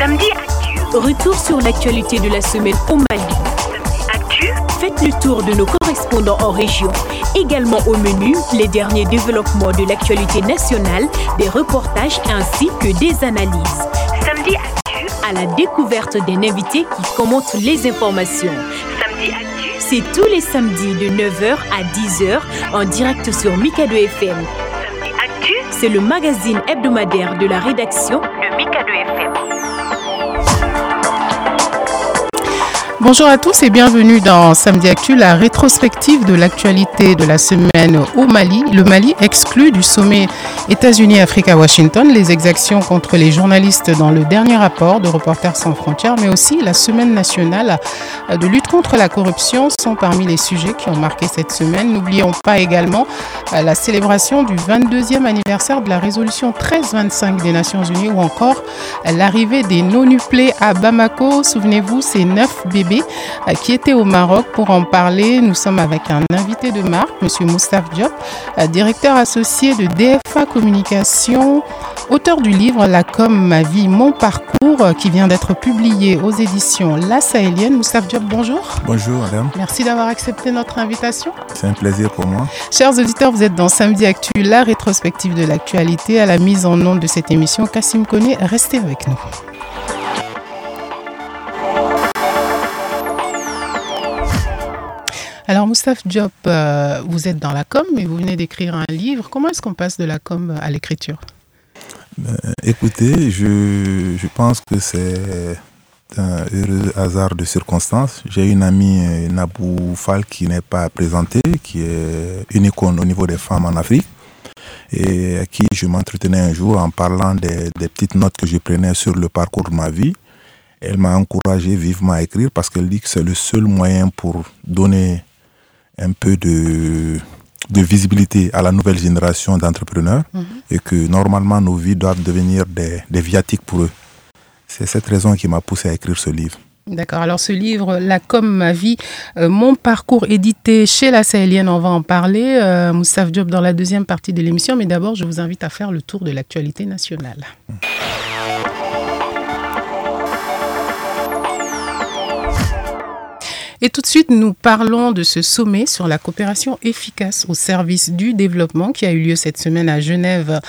Samedi Actu. Retour sur l'actualité de la semaine au Mali. Samedi Actu. Faites le tour de nos correspondants en région. Également au menu, les derniers développements de l'actualité nationale, des reportages ainsi que des analyses. Samedi Actu. À la découverte d'un invité qui commente les informations. Samedi Actu. C'est tous les samedis de 9h à 10h en direct sur Mikado FM. Samedi Actu. C'est le magazine hebdomadaire de la rédaction Le Mikado FM. Bonjour à tous et bienvenue dans Samedi Actu, la rétrospective de l'actualité de la semaine au Mali. Le Mali exclut du sommet États-Unis-Afrique à Washington les exactions contre les journalistes dans le dernier rapport de Reporters sans frontières, mais aussi la semaine nationale de lutte contre la corruption sont parmi les sujets qui ont marqué cette semaine. N'oublions pas également la célébration du 22e anniversaire de la résolution 1325 des Nations Unies ou encore l'arrivée des non-nuplés à Bamako. Souvenez-vous, ces neuf bébés euh, qui étaient au Maroc. Pour en parler, nous sommes avec un invité de marque, M. Moustapha Diop, euh, directeur associé de DFA Communication, auteur du livre La com, ma vie, mon parcours, euh, qui vient d'être publié aux éditions La Sahélienne. Moustapha Diop, bonjour. Bonjour madame, Merci d'avoir accepté notre invitation. c'est un plaisir pour moi. Chers auditeurs, vous êtes dans Samedi Actu, la rétrospective de l'actualité. À la mise en onde de cette émission, Cassim Koné, restez avec nous. Alors, Moustapha Diop, euh, vous êtes dans la com, mais vous venez d'écrire un livre. Comment est-ce qu'on passe de la com à l'écriture? Euh, écoutez, je, je pense que c'est un heureux hasard de circonstances. J'ai une amie, euh, Nabou Fall, qui n'est pas présentée, qui est une icône au niveau des femmes en Afrique, et à qui je m'entretenais un jour en parlant des, des petites notes que je prenais sur le parcours de ma vie. Elle m'a encouragé vivement à écrire parce qu'elle dit que c'est le seul moyen pour donner un peu de, de visibilité à la nouvelle génération d'entrepreneurs et que normalement nos vies doivent devenir des, des viatiques pour eux. C'est cette raison qui m'a poussé à écrire ce livre. D'accord. Alors, ce livre, La com, ma vie, euh, mon parcours édité chez la Sahélienne, on va en parler. Euh, Moustapha Diop dans la deuxième partie de l'émission. Mais d'abord, je vous invite à faire le tour de l'actualité nationale. Et tout de suite, nous parlons de ce sommet sur la coopération efficace au service du développement qui a eu lieu cette semaine à Genève,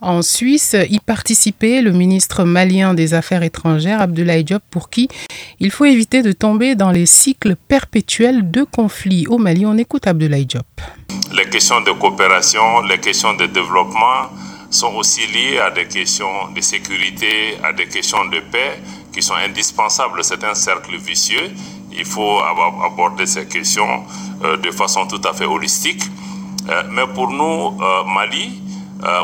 en Suisse. Y participait le ministre malien des Affaires étrangères, Abdoulaye Diop, pour qui il faut éviter de tomber dans les cycles perpétuels de conflits. Au Mali, on écoute Abdoulaye Diop. Les questions de coopération, les questions de développement sont aussi liées à des questions de sécurité, à des questions de paix qui sont indispensables. C'est un cercle vicieux. Il faut ab- aborder ces questions euh, de façon tout à fait holistique. Euh, mais pour nous, euh, Mali,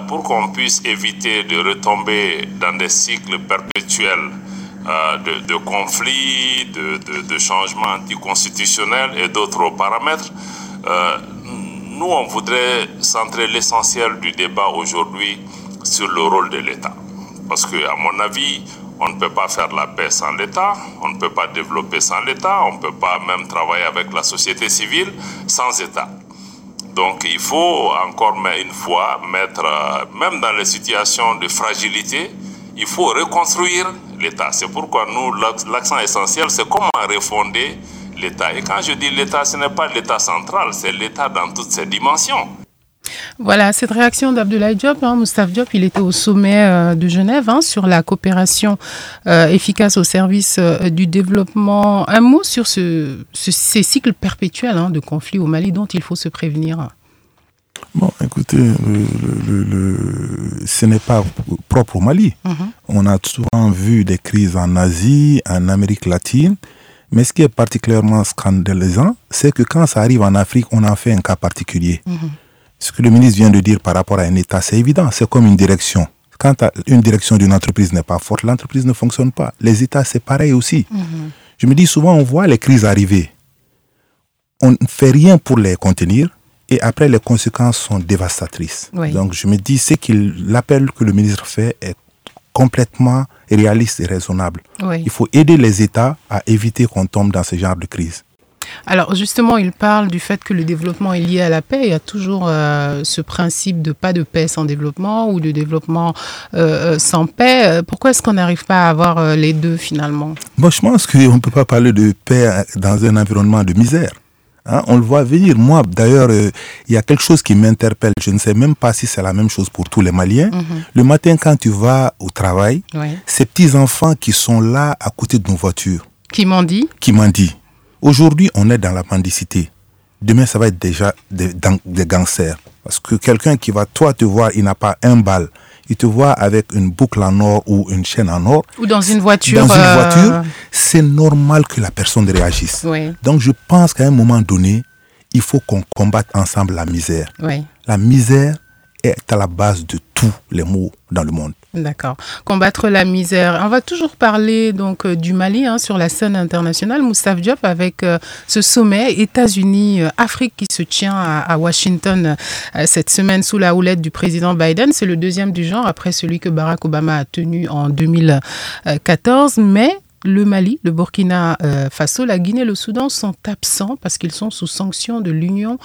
pour qu'on puisse éviter de retomber dans des cycles perpétuels de, conflits, de, de, changements anticonstitutionnels et d'autres paramètres, nous, on voudrait centrer l'essentiel du débat aujourd'hui sur le rôle de l'État. Parce que, à mon avis, on ne peut pas faire la paix sans l'État, on ne peut pas développer sans l'État, on ne peut pas même travailler avec la société civile sans État. Donc il faut encore une fois mettre, euh, même dans les situations de fragilité, il faut reconstruire l'État. C'est pourquoi nous, l'accent essentiel, c'est comment refonder l'État. Et quand je dis l'État, ce n'est pas l'État central, c'est l'État dans toutes ses dimensions. Voilà, cette réaction d'Abdoulaye Diop, hein, Moustapha Diop, il était au sommet euh, de Genève hein, sur la coopération euh, efficace au service euh, du développement. Un mot sur ce, ce- ces cycles perpétuels hein, de conflits au Mali dont il faut se prévenir. Bon, écoutez, le- le- le- le- ce n'est pas propre au Mali. On a souvent vu des crises en Asie, en Amérique latine, mais ce qui est particulièrement scandalisant, c'est que quand ça arrive en Afrique, on en fait un cas particulier. Ce que le ministre vient de dire par rapport à un État, c'est évident, c'est comme une direction. Quand une direction d'une entreprise n'est pas forte, l'entreprise ne fonctionne pas. Les États, c'est pareil aussi. Je me dis souvent, on voit les crises arriver. On ne fait rien pour les contenir et après, les conséquences sont dévastatrices. Oui. Donc, je me dis, c'est qu'il l'appel que le ministre fait est complètement réaliste et raisonnable. Oui. Il faut aider les États à éviter qu'on tombe dans ce genre de crise. Alors justement, il parle du fait que le développement est lié à la paix. Il y a toujours euh, ce principe de pas de paix sans développement ou de développement euh, euh, sans paix. Pourquoi est-ce qu'on n'arrive pas à avoir les deux finalement? Moi, je pense qu'on ne peut pas parler de paix dans un environnement de misère. Hein, on le voit venir. Moi, d'ailleurs, euh, il y a quelque chose qui m'interpelle. Je ne sais même pas si c'est la même chose pour tous les Maliens. Le matin, quand tu vas au travail, ces petits-enfants qui sont là à côté de nos voitures, Qui m'ont dit? Qui m'ont dit, aujourd'hui, on est dans la mendicité. Demain, ça va être déjà des, des gangsters. Parce que quelqu'un qui va, toi, te voir, il n'a pas un bal. Il te voit avec une boucle en or ou une chaîne en or. ou dans une voiture Dans une euh, voiture, c'est normal que la personne réagisse. Oui, Donc, je pense qu'à un moment donné, il faut qu'on combatte ensemble la misère. oui. La misère est à la base de tous les maux dans le monde. D'accord. Combattre la misère. On va toujours parler donc euh, du Mali hein, sur la scène internationale. Moustapha Diop avec euh, ce sommet États-Unis-Afrique qui se tient à, Washington euh, cette semaine sous la houlette du président Biden. C'est le deuxième du genre après celui que Barack Obama a tenu en 2014. Mais le Mali, le Burkina euh, Faso, la Guinée et le Soudan sont absents parce qu'ils sont sous sanction de l'Union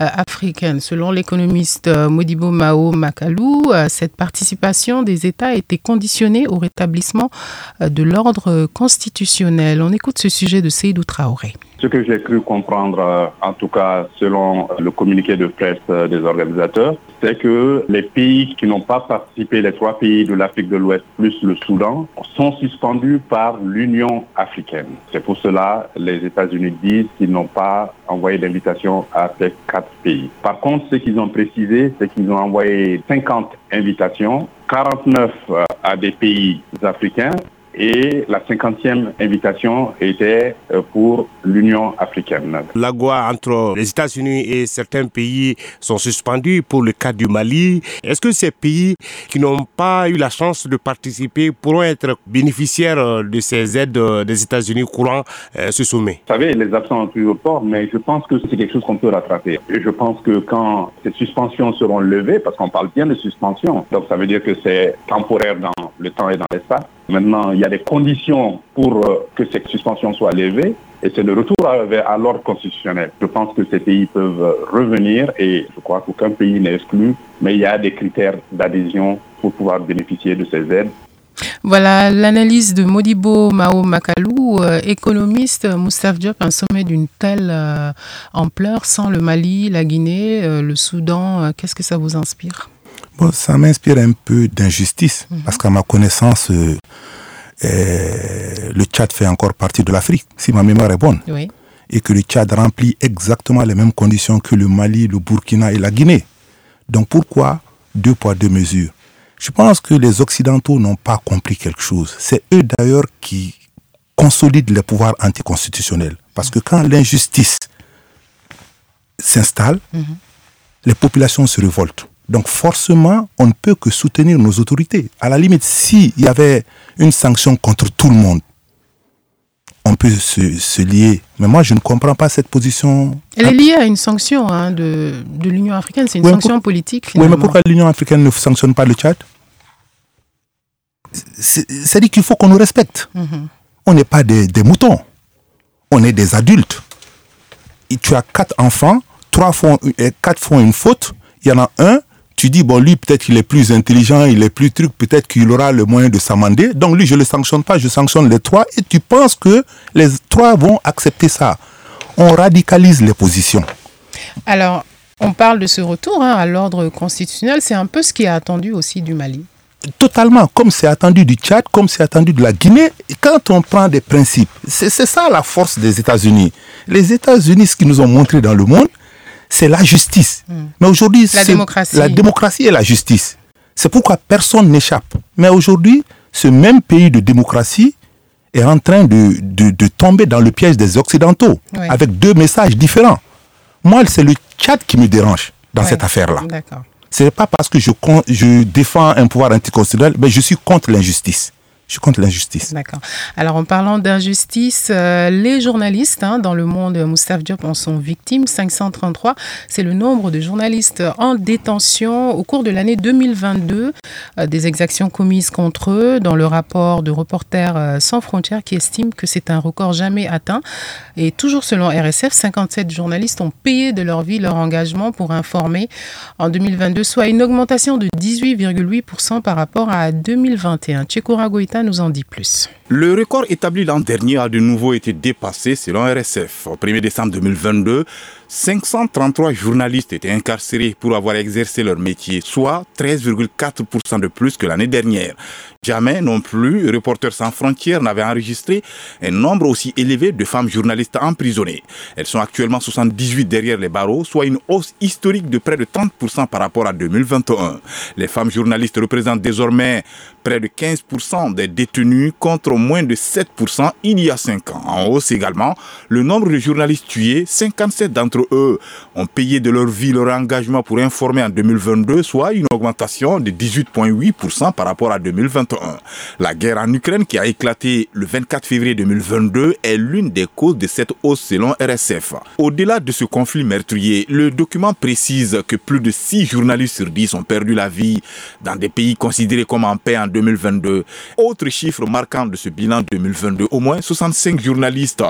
euh, africaine. Selon l'économiste euh, Modibo Mao Makalou, cette participation des États été conditionnée au rétablissement de l'ordre constitutionnel. On écoute ce sujet de Seydou Traoré. Ce que j'ai cru comprendre, en tout cas selon le communiqué de presse des organisateurs, c'est que les pays qui n'ont pas participé, les trois pays de l'Afrique de l'Ouest plus le Soudan, sont suspendus par l'Union africaine. C'est pour cela les États-Unis disent qu'ils n'ont pas envoyé d'invitation à ces quatre pays. Par contre, ce qu'ils ont précisé, c'est qu'ils ont envoyé 50 invitations, 49 euh, à des pays africains et la cinquantième invitation était euh, pour l'Union africaine. L'agua entre les États-Unis et certains pays sont suspendus pour le cas du Mali. Est-ce que ces pays qui n'ont pas eu la chance de participer pourront être bénéficiaires euh, de ces aides euh, des États-Unis courant ce sommet? Vous savez, les absents ont toujours port, mais je pense que c'est quelque chose qu'on peut rattraper. Et je pense que quand ces suspensions seront levées, parce qu'on parle bien de suspension, donc ça veut dire que c'est temporaire dans le temps et dans l'espace. Maintenant, il y a des conditions pour euh, que cette suspension soit levée, et c'est le retour à, à l'ordre constitutionnel. Je pense que ces pays peuvent euh, revenir, et je crois qu'aucun pays n'est exclu, mais il y a des critères d'adhésion pour pouvoir bénéficier de ces aides. Voilà l'analyse de Modibo Mao Makalou, euh, économiste. Moustapha Diop, un sommet d'une telle euh, ampleur sans le Mali, la Guinée, euh, le Soudan, euh, qu'est-ce que ça vous inspire? Bon, ça m'inspire un peu d'injustice, parce qu'à ma connaissance, le Tchad fait encore partie de l'Afrique, si ma mémoire est bonne, Oui. et que le Tchad remplit exactement les mêmes conditions que le Mali, le Burkina et la Guinée. Donc pourquoi deux poids, deux mesures? Je pense que les Occidentaux n'ont pas compris quelque chose. C'est eux d'ailleurs qui consolident les pouvoirs anticonstitutionnels. Parce que quand l'injustice s'installe, les populations se révoltent. Donc forcément, on ne peut que soutenir nos autorités. À la limite, s'il y avait une sanction contre tout le monde, on peut se, se lier. Mais moi, je ne comprends pas cette position. Elle est liée à une sanction hein, de, de l'Union africaine. C'est une Oui, sanction pour- politique, Oui, mais pourquoi l'Union africaine ne sanctionne pas le Tchad? C'est- C'est-à-dire qu'il faut qu'on nous respecte. Mhm. On n'est pas des, des moutons. On est des adultes. Et tu as quatre enfants, trois font, quatre font une faute. Il y en a un, tu dis, bon, lui, peut-être qu'il est plus intelligent, il est plus truc, peut-être qu'il aura le moyen de s'amender. Donc, lui, je ne le sanctionne pas, je sanctionne les trois. Et tu penses que les trois vont accepter ça. On radicalise les positions. Alors, on parle de ce retour hein, à l'ordre constitutionnel. C'est un peu ce qui est attendu aussi du Mali. totalement, comme c'est attendu du Tchad, comme c'est attendu de la Guinée. Quand on prend des principes, c'est c'est ça la force des États-Unis. Les États-Unis, ce qu'ils nous ont montré dans le monde, c'est la justice. Mais aujourd'hui, La c'est démocratie. la démocratie et la justice. C'est pourquoi personne n'échappe. Mais aujourd'hui, ce même pays de démocratie est en train de, de, de tomber dans le piège des Occidentaux, Oui. avec deux messages différents. Moi, c'est le Tchad qui me dérange dans cette affaire-là. Ce n'est pas parce que je, je défends un pouvoir anticonstitutionnel, mais je suis contre l'injustice. Je suis contre l'injustice. D'accord. Alors, en parlant d'injustice, euh, les journalistes hein, dans le monde, Moustapha Diop, en sont victimes. 533, c'est le nombre de journalistes en détention au cours de l'année 2022. Euh, des exactions commises contre eux dans le rapport de Reporters euh, sans frontières qui estime que c'est un record jamais atteint. Et toujours selon RSF, 57 journalistes ont payé de leur vie leur engagement pour informer en 2022, soit une augmentation de 18,8% par rapport à 2021. Tchekoura Goïta nous en dit plus. Le record établi l'an dernier a de nouveau été dépassé selon RSF. Au 1er décembre 2022, 533 journalistes étaient incarcérés pour avoir exercé leur métier, soit 13,4% de plus que l'année dernière. Jamais non plus Reporters sans frontières n'avait enregistré un nombre aussi élevé de femmes journalistes emprisonnées. Elles sont actuellement 78 derrière les barreaux, soit une hausse historique de près de 30% par rapport à 2021. Les femmes journalistes représentent désormais près de 15% des détenus contre moins de 7% il y a 5 ans. En hausse également, le nombre de journalistes tués, 57 d'entre eux ont payé de leur vie leur engagement pour informer en 2022, soit une augmentation de 18,8% par rapport à 2021. La guerre en Ukraine qui a éclaté le 24 février 2022 est l'une des causes de cette hausse selon RSF. Au-delà de ce conflit meurtrier, le document précise que plus de 6 journalistes sur 10 ont perdu la vie dans des pays considérés comme en paix en 2022. Autre chiffre marquant de ce bilan 2022, au moins 65 journalistes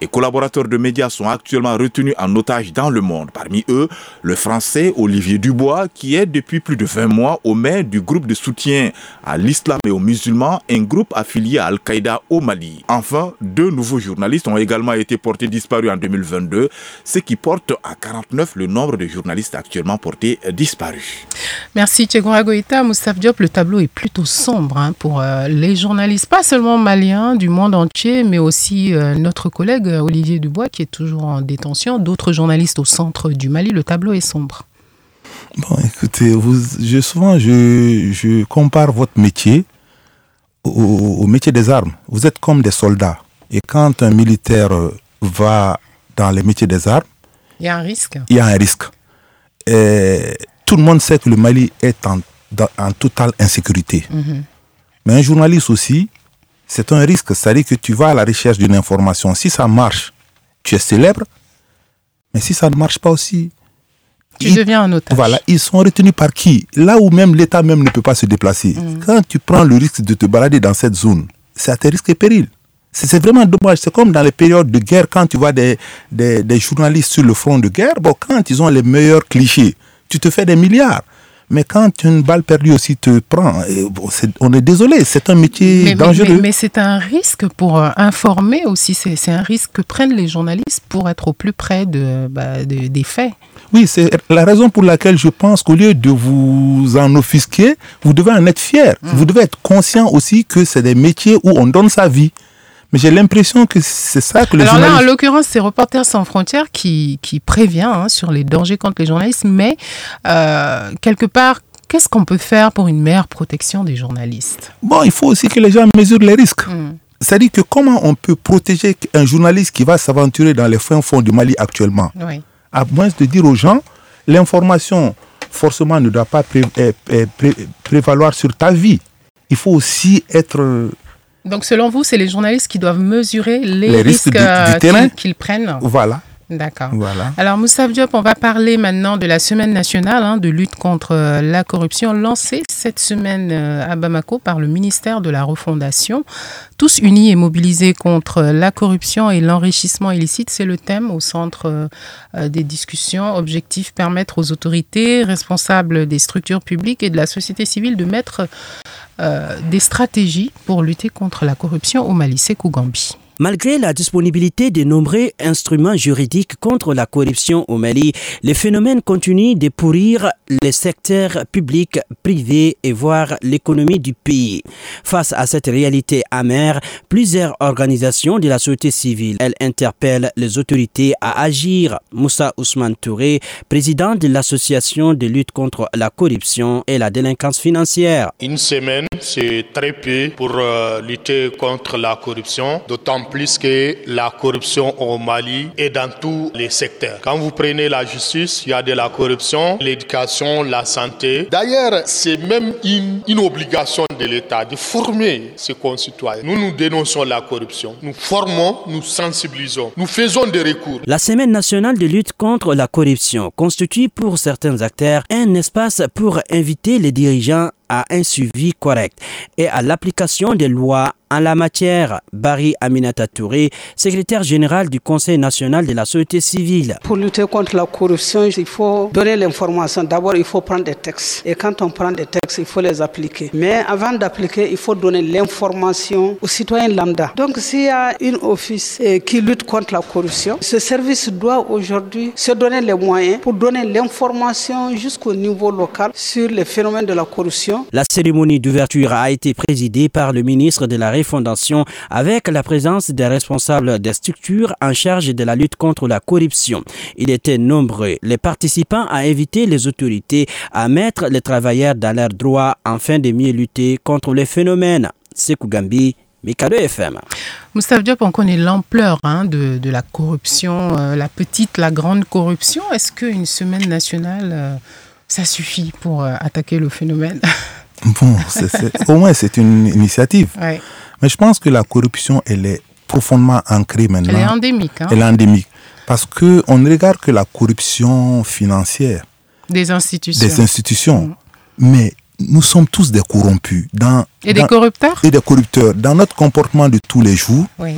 et collaborateurs de médias sont actuellement retenus en otage dans le monde. Parmi eux, le français Olivier Dubois, qui est depuis plus de 20 mois au maire du groupe de soutien à l'islam et aux musulmans, un groupe affilié à Al-Qaïda au Mali. Enfin, deux nouveaux journalistes ont également été portés disparus en 2022, ce qui porte à 49 le nombre de journalistes actuellement portés disparus. Merci Tchegoura Goïta. Moustapha Diop, le tableau est plutôt sombre hein, pour euh, les journalistes, pas seulement maliens du monde entier, mais aussi euh, notre collègue euh, Olivier Dubois qui est toujours en détention, d'autres journalistes au centre du Mali. Le tableau est sombre. Bon, écoutez, vous, je, souvent je, je compare votre métier au, au métier des armes. Vous êtes comme des soldats. Et quand un militaire va dans les métiers des armes, il y a un risque. Il y a un risque. Et tout le monde sait que le Mali est en, totale insécurité. Mais un journaliste aussi, c'est un risque. C'est-à-dire que tu vas à la recherche d'une information. Si ça marche, tu es célèbre. Mais si ça ne marche pas aussi, Tu ils- deviens un otage. voilà, ils sont retenus par qui? Là où même l'État même ne peut pas se déplacer. Quand tu prends le risque de te balader dans cette zone, c'est à tes risques et périls. C'est c'est vraiment dommage. C'est comme dans les périodes de guerre, quand tu vois des, des, des journalistes sur le front de guerre, bon, quand ils ont les meilleurs clichés, tu te fais des milliards. Mais quand une balle perdue aussi te prend, on est désolé, c'est un métier Mais, dangereux. mais- mais c'est un risque pour euh, informer aussi. C'est un risque que prennent les journalistes pour être au plus près de, bah, de- des faits. Oui, c'est la raison pour laquelle je pense qu'au lieu de vous en offusquer, vous devez en être fier. Vous devez être conscient aussi que c'est des métiers où on donne sa vie. Mais j'ai l'impression que c'est ça que les Alors là, en l'occurrence, c'est Reporters sans frontières qui, qui prévient hein, sur les dangers contre les journalistes. Mais euh, quelque part, qu'est-ce qu'on peut faire pour une meilleure protection des journalistes? Bon, il faut aussi que les gens mesurent les risques. Mm. C'est-à-dire que comment on peut protéger un journaliste qui va s'aventurer dans les fins fonds du Mali actuellement? Oui. À moins de dire aux gens, l'information forcément ne doit pas pré- eh, eh, pré- prévaloir sur ta vie. Il faut aussi être... Donc, selon vous, c'est les journalistes qui doivent mesurer les, Les risques euh, qu'ils prennent. Voilà, D'accord. voilà. Alors, Moussa Diop, on va parler maintenant de la semaine nationale hein, de lutte contre euh, la corruption lancée cette semaine euh, à Bamako par le ministère de la Refondation. Tous unis et mobilisés contre la corruption et l'enrichissement illicite, c'est le thème au centre euh, euh, des discussions. Objectif permettre aux autorités responsables des structures publiques et de la société civile de mettre euh, des stratégies pour lutter contre la corruption au Mali. C'est Kougambi. Malgré la disponibilité de nombreux instruments juridiques contre la corruption au Mali, les phénomènes continuent de pourrir les secteurs publics, privés et voire l'économie du pays. Face à cette réalité amère, plusieurs organisations de la société civile, elles interpellent les autorités à agir. Moussa Ousmane Touré, président de l'association de lutte contre la corruption et la délinquance financière. Une semaine, c'est très peu pour euh, lutter contre la corruption, d'autant plus que la corruption au Mali est dans tous les secteurs. Quand vous prenez la justice, il y a de la corruption, l'éducation, la santé. D'ailleurs, c'est même une, une obligation de l'État de former ses concitoyens. Nous, nous dénonçons la corruption. Nous formons, nous sensibilisons, nous faisons des recours. La Semaine nationale de lutte contre la corruption constitue pour certains acteurs un espace pour inviter les dirigeants à un suivi correct et à l'application des lois en la matière. Barry Aminata Touré, secrétaire général du Conseil national de la société civile. Pour lutter contre la corruption, il faut donner l'information. D'abord, il faut prendre des textes. Et quand on prend des textes, il faut les appliquer. Mais avant d'appliquer, il faut donner l'information aux citoyens lambda. Donc, s'il y a une office eh, qui lutte contre la corruption, ce service doit aujourd'hui se donner les moyens pour donner l'information jusqu'au niveau local sur les phénomènes de la corruption. La cérémonie d'ouverture a été présidée par le ministre de la Refondation avec la présence des responsables des structures en charge de la lutte contre la corruption. Il était nombreux. Les participants à invité les autorités à mettre les travailleurs dans leurs droits afin de mieux lutter contre les phénomènes. Sekou Gambi, Mikado FM. Moustapha Diop, on connaît l'ampleur hein, de, de, la corruption, euh, la petite, la grande corruption. Est-ce qu'une semaine nationale, euh, ça suffit pour euh, attaquer le phénomène Bon, c est, c est, au moins c'est une initiative. Ouais. Mais je pense que la corruption, elle est profondément ancrée maintenant. Elle est endémique. Hein? Elle est endémique. Parce qu'on ne regarde que la corruption financière. Des institutions. Des institutions. Mmh. Mais nous sommes tous des corrompus. Dans, et dans, des corrupteurs? Et des corrupteurs. Dans notre comportement de tous les jours, oui.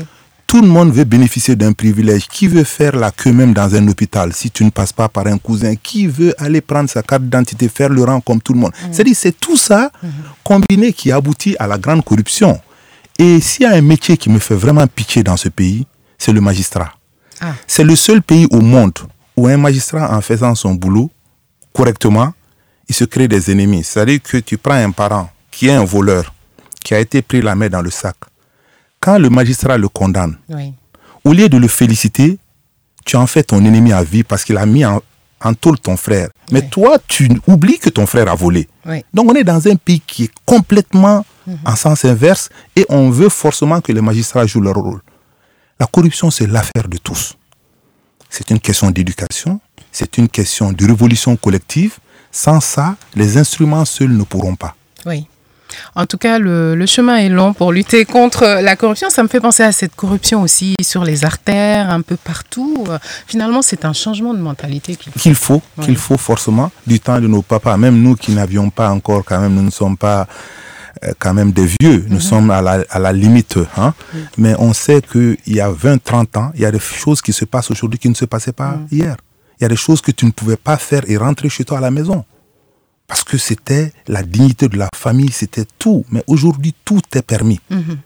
Tout le monde veut bénéficier d'un privilège. Qui veut faire la queue même dans un hôpital si tu ne passes pas par un cousin? Qui veut aller prendre sa carte d'identité, faire le rang comme tout le monde? Mmh. C'est-à-dire c'est tout ça mmh. combiné qui aboutit à la grande corruption. Et s'il y a un métier qui me fait vraiment pitié dans ce pays, c'est le magistrat. Ah. C'est le seul pays au monde où un magistrat, en faisant son boulot correctement, il se crée des ennemis. C'est-à-dire que tu prends un parent qui est un voleur, qui a été pris la main dans le sac. Quand le magistrat le condamne, oui. au lieu de le féliciter, tu en fais ton ennemi à vie parce qu'il a mis en, en tôle ton frère. Mais Oui. toi, tu oublies que ton frère a volé. Oui. Donc on est dans un pays qui est complètement Mhm. en sens inverse et on veut forcément que les magistrats jouent leur rôle. La corruption, c'est l'affaire de tous. C'est une question d'éducation, c'est une question de révolution collective. Sans ça, les instruments seuls ne pourront pas. Oui. En tout cas, le, le, chemin est long pour lutter contre la corruption. Ça me fait penser à cette corruption aussi sur les artères, un peu partout. Finalement, c'est un changement de mentalité qu'il faut. Qu'il faut, qu'il faut forcément, du temps de nos papas. Même nous qui n'avions pas encore, quand même, nous ne sommes pas euh, quand même des vieux. Nous sommes à la, à la limite. Hein? Mais on sait qu'il y a 20, 30 ans, il y a des choses qui se passent aujourd'hui qui ne se passaient pas hier. Il y a des choses que tu ne pouvais pas faire et rentrer chez toi à la maison. Parce que c'était la dignité de la famille, c'était tout. Mais aujourd'hui, tout est permis. Mhm.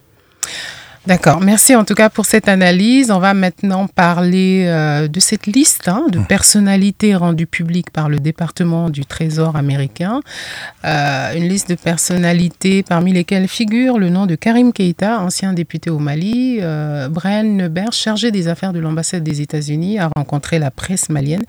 D'accord, merci en tout cas pour cette analyse. On va maintenant parler euh, de cette liste hein, de personnalités rendues publiques par le département du Trésor américain. Euh, une liste de personnalités parmi lesquelles figure le nom de Karim Keïta, ancien député au Mali. Euh, Brian Neuberg, chargé des affaires de l'ambassade des États-Unis, a rencontré la presse malienne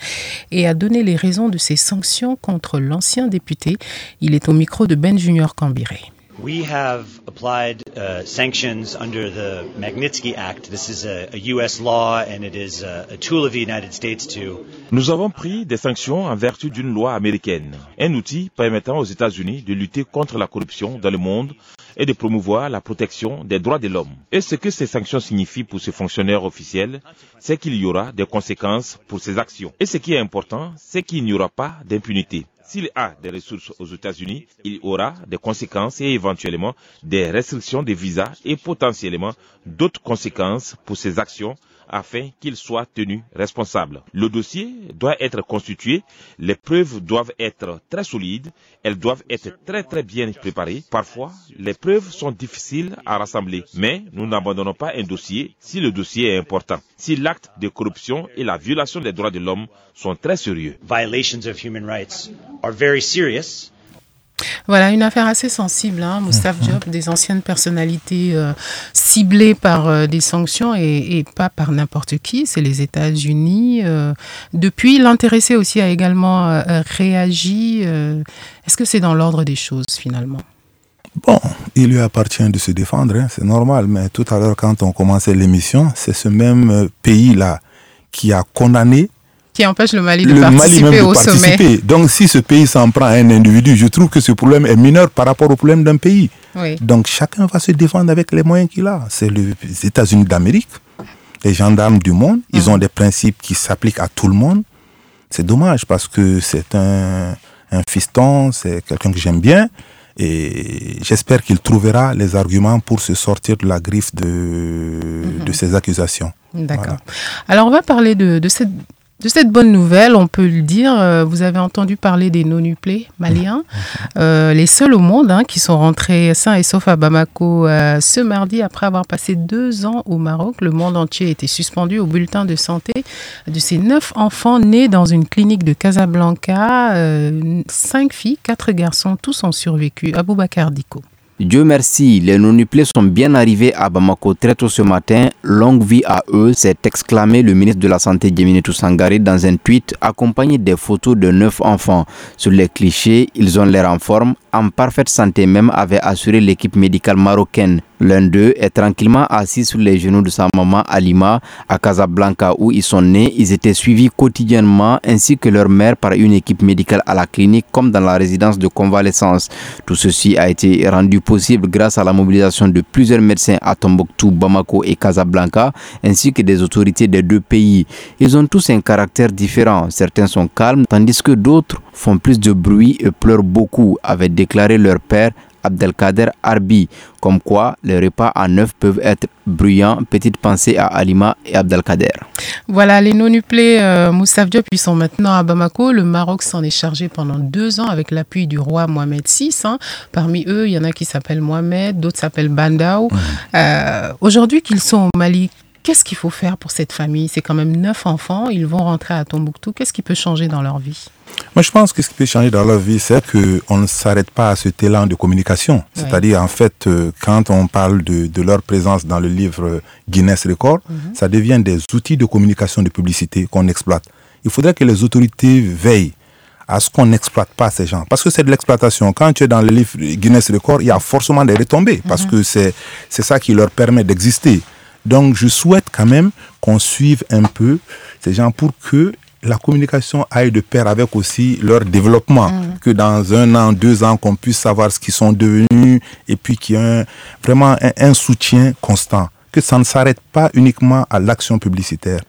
et a donné les raisons de ces sanctions contre l'ancien député. Il est au micro de Ben Junior Cambiré. We have applied sanctions under the Magnitsky Act. This is a, a U.S. law and it is a, a, tool of the United States to. Nous avons pris des sanctions en vertu d'une loi américaine, un outil permettant aux États-Unis de lutter contre la corruption dans le monde et de promouvoir la protection des droits de l'homme. Et ce que ces sanctions signifient pour ce fonctionnaire officiel, c'est qu'il y aura des conséquences pour ses actions. Et ce qui est important, c'est qu'il n'y aura pas d'impunité. S'il a des ressources aux États-Unis, il aura des conséquences et éventuellement des restrictions de visas et potentiellement d'autres conséquences pour ses actions afin qu'il soit tenu responsable. Le dossier doit être constitué, les preuves doivent être très solides, elles doivent être très très bien préparées. Parfois, les preuves sont difficiles à rassembler, mais nous n'abandonnons pas un dossier si le dossier est important. Si l'acte de corruption et la violation des droits de l'homme sont très sérieux. Violations of human rights are very serious. Voilà, une affaire assez sensible, hein, Moustapha Diop, des anciennes personnalités euh, ciblées par euh, des sanctions et, et pas par n'importe qui, c'est les États-Unis. Euh, depuis, l'intéressé aussi a également réagi. Est-ce que c'est dans l'ordre des choses finalement? Bon, il lui appartient de se défendre, hein, c'est normal, mais tout à l'heure quand on commençait l'émission, c'est ce même pays-là qui a condamné qui empêche le Mali de le participer Mali même de au participer. sommet. Donc si ce pays s'en prend à un individu, je trouve que ce problème est mineur par rapport au problème d'un pays. Oui. Donc chacun va se défendre avec les moyens qu'il a. C'est les États-Unis d'Amérique, les gendarmes du monde, ils ont des principes qui s'appliquent à tout le monde. C'est dommage parce que c'est un, un fiston, c'est quelqu'un que j'aime bien. Et j'espère qu'il trouvera les arguments pour se sortir de la griffe de, de ces accusations. D'accord. Alors on va parler de, de cette de cette bonne nouvelle, on peut le dire, euh, vous avez entendu parler des non-nuplés maliens, euh, les seuls au monde hein, qui sont rentrés sains et saufs à Bamako euh, ce mardi après avoir passé deux ans au Maroc. Le monde entier était suspendu au bulletin de santé de ces neuf enfants nés dans une clinique de Casablanca. Cinq filles, quatre garçons, tous ont survécu. Aboubacar Diko. Dieu merci, les non-nuplés sont bien arrivés à Bamako très tôt ce matin. Longue vie à eux, s'est exclamé le ministre de la Santé Djemine Toussangari dans un tweet accompagné des photos de neuf enfants. Sur les clichés, ils ont l'air en forme, en parfaite santé même, avait assuré l'équipe médicale marocaine. L'un d'eux est tranquillement assis sur les genoux de sa maman Alima à Casablanca où ils sont nés. Ils étaient suivis quotidiennement ainsi que leur mère par une équipe médicale à la clinique comme dans la résidence de convalescence. Tout ceci a été rendu possible grâce à la mobilisation de plusieurs médecins à Tombouctou, Bamako et Casablanca ainsi que des autorités des deux pays. Ils ont tous un caractère différent. Certains sont calmes tandis que d'autres font plus de bruit et pleurent beaucoup, avait déclaré leur père Abdelkader Arbi, comme quoi les repas à neuf peuvent être bruyants. Petite pensée à Alima et Abdelkader. Voilà, les non-nuplés euh, Moussaf Diop, ils sont maintenant à Bamako. Le Maroc s'en est chargé pendant deux ans avec l'appui du roi Mohamed VI. hein. Parmi eux, il y en a qui s'appellent Mohamed, d'autres s'appellent Bandao. Euh, Aujourd'hui qu'ils sont au Mali, qu'est-ce qu'il faut faire pour cette famille? C'est quand même neuf enfants, ils vont rentrer à Tombouctou. Qu'est-ce qui peut changer dans leur vie? Moi, je pense que ce qui peut changer dans leur vie, c'est qu'on ne s'arrête pas à ce élan de communication. C'est-à-dire, en fait, euh, quand on parle de, de leur présence dans le livre Guinness Record, ça devient des outils de communication, de publicité qu'on exploite. Il faudrait que les autorités veillent à ce qu'on n'exploite pas ces gens. Parce que c'est de l'exploitation. Quand tu es dans le livre Guinness Record, il y a forcément des retombées. Parce que c'est c'est ça qui leur permet d'exister. Donc, je souhaite quand même qu'on suive un peu ces gens pour que la communication aille de pair avec aussi leur développement. Que dans un an, deux ans, qu'on puisse savoir ce qu'ils sont devenus et puis qu'il y ait un- vraiment un, un soutien constant. Que ça ne s'arrête pas uniquement à l'action publicitaire.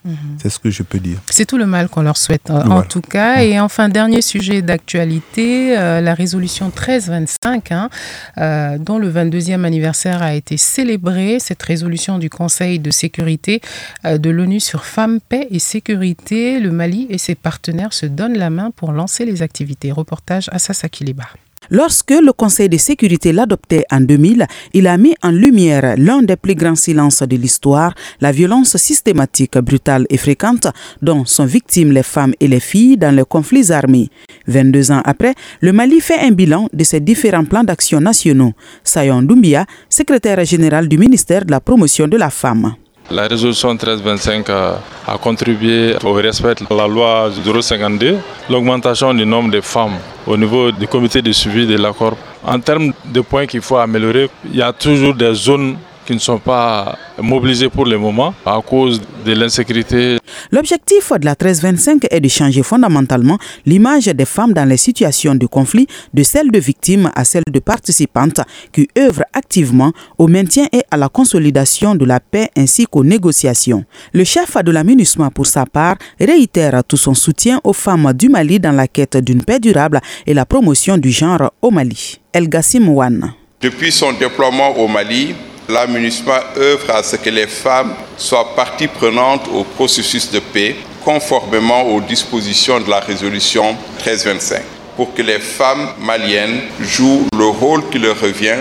C'est ce que je peux dire. C'est tout le mal qu'on leur souhaite, euh, en Voilà. tout cas. Et enfin, dernier sujet d'actualité, euh, la résolution 1325, hein, euh, dont le 22e anniversaire a été célébré. Cette résolution du Conseil de sécurité euh, de l'ONU sur femmes, paix et sécurité. Le Mali et ses partenaires se donnent la main pour lancer les activités. Reportage à Sassakiliba. Lorsque le Conseil de sécurité l'adoptait en 2000, il a mis en lumière l'un des plus grands silences de l'histoire, la violence systématique, brutale et fréquente dont sont victimes les femmes et les filles dans les conflits armés. 22 ans après, le Mali fait un bilan de ces différents plans d'action nationaux. Sayon Doumbia, secrétaire général du ministère de la promotion de la femme. La résolution 1325 a, contribué au respect de la loi 052, l'augmentation du nombre de femmes au niveau du comité de suivi de l'accord. En termes de points qu'il faut améliorer, il y a toujours des zones qui ne sont pas mobilisées pour le moment à cause de l'insécurité. L'objectif de la 1325 est de changer fondamentalement l'image des femmes dans les situations de conflit, de celle de victimes à celle de participantes qui œuvrent activement au maintien et à la consolidation de la paix ainsi qu'aux négociations. Le chef de la MINUSMA, pour sa part, réitère tout son soutien aux femmes du Mali dans la quête d'une paix durable et la promotion du genre au Mali. El Gassim Wan. Depuis son déploiement au Mali, la MINUSMA œuvre à ce que les femmes soient partie prenante au processus de paix, conformément aux dispositions de la résolution 1325, pour que les femmes maliennes jouent le rôle qui leur revient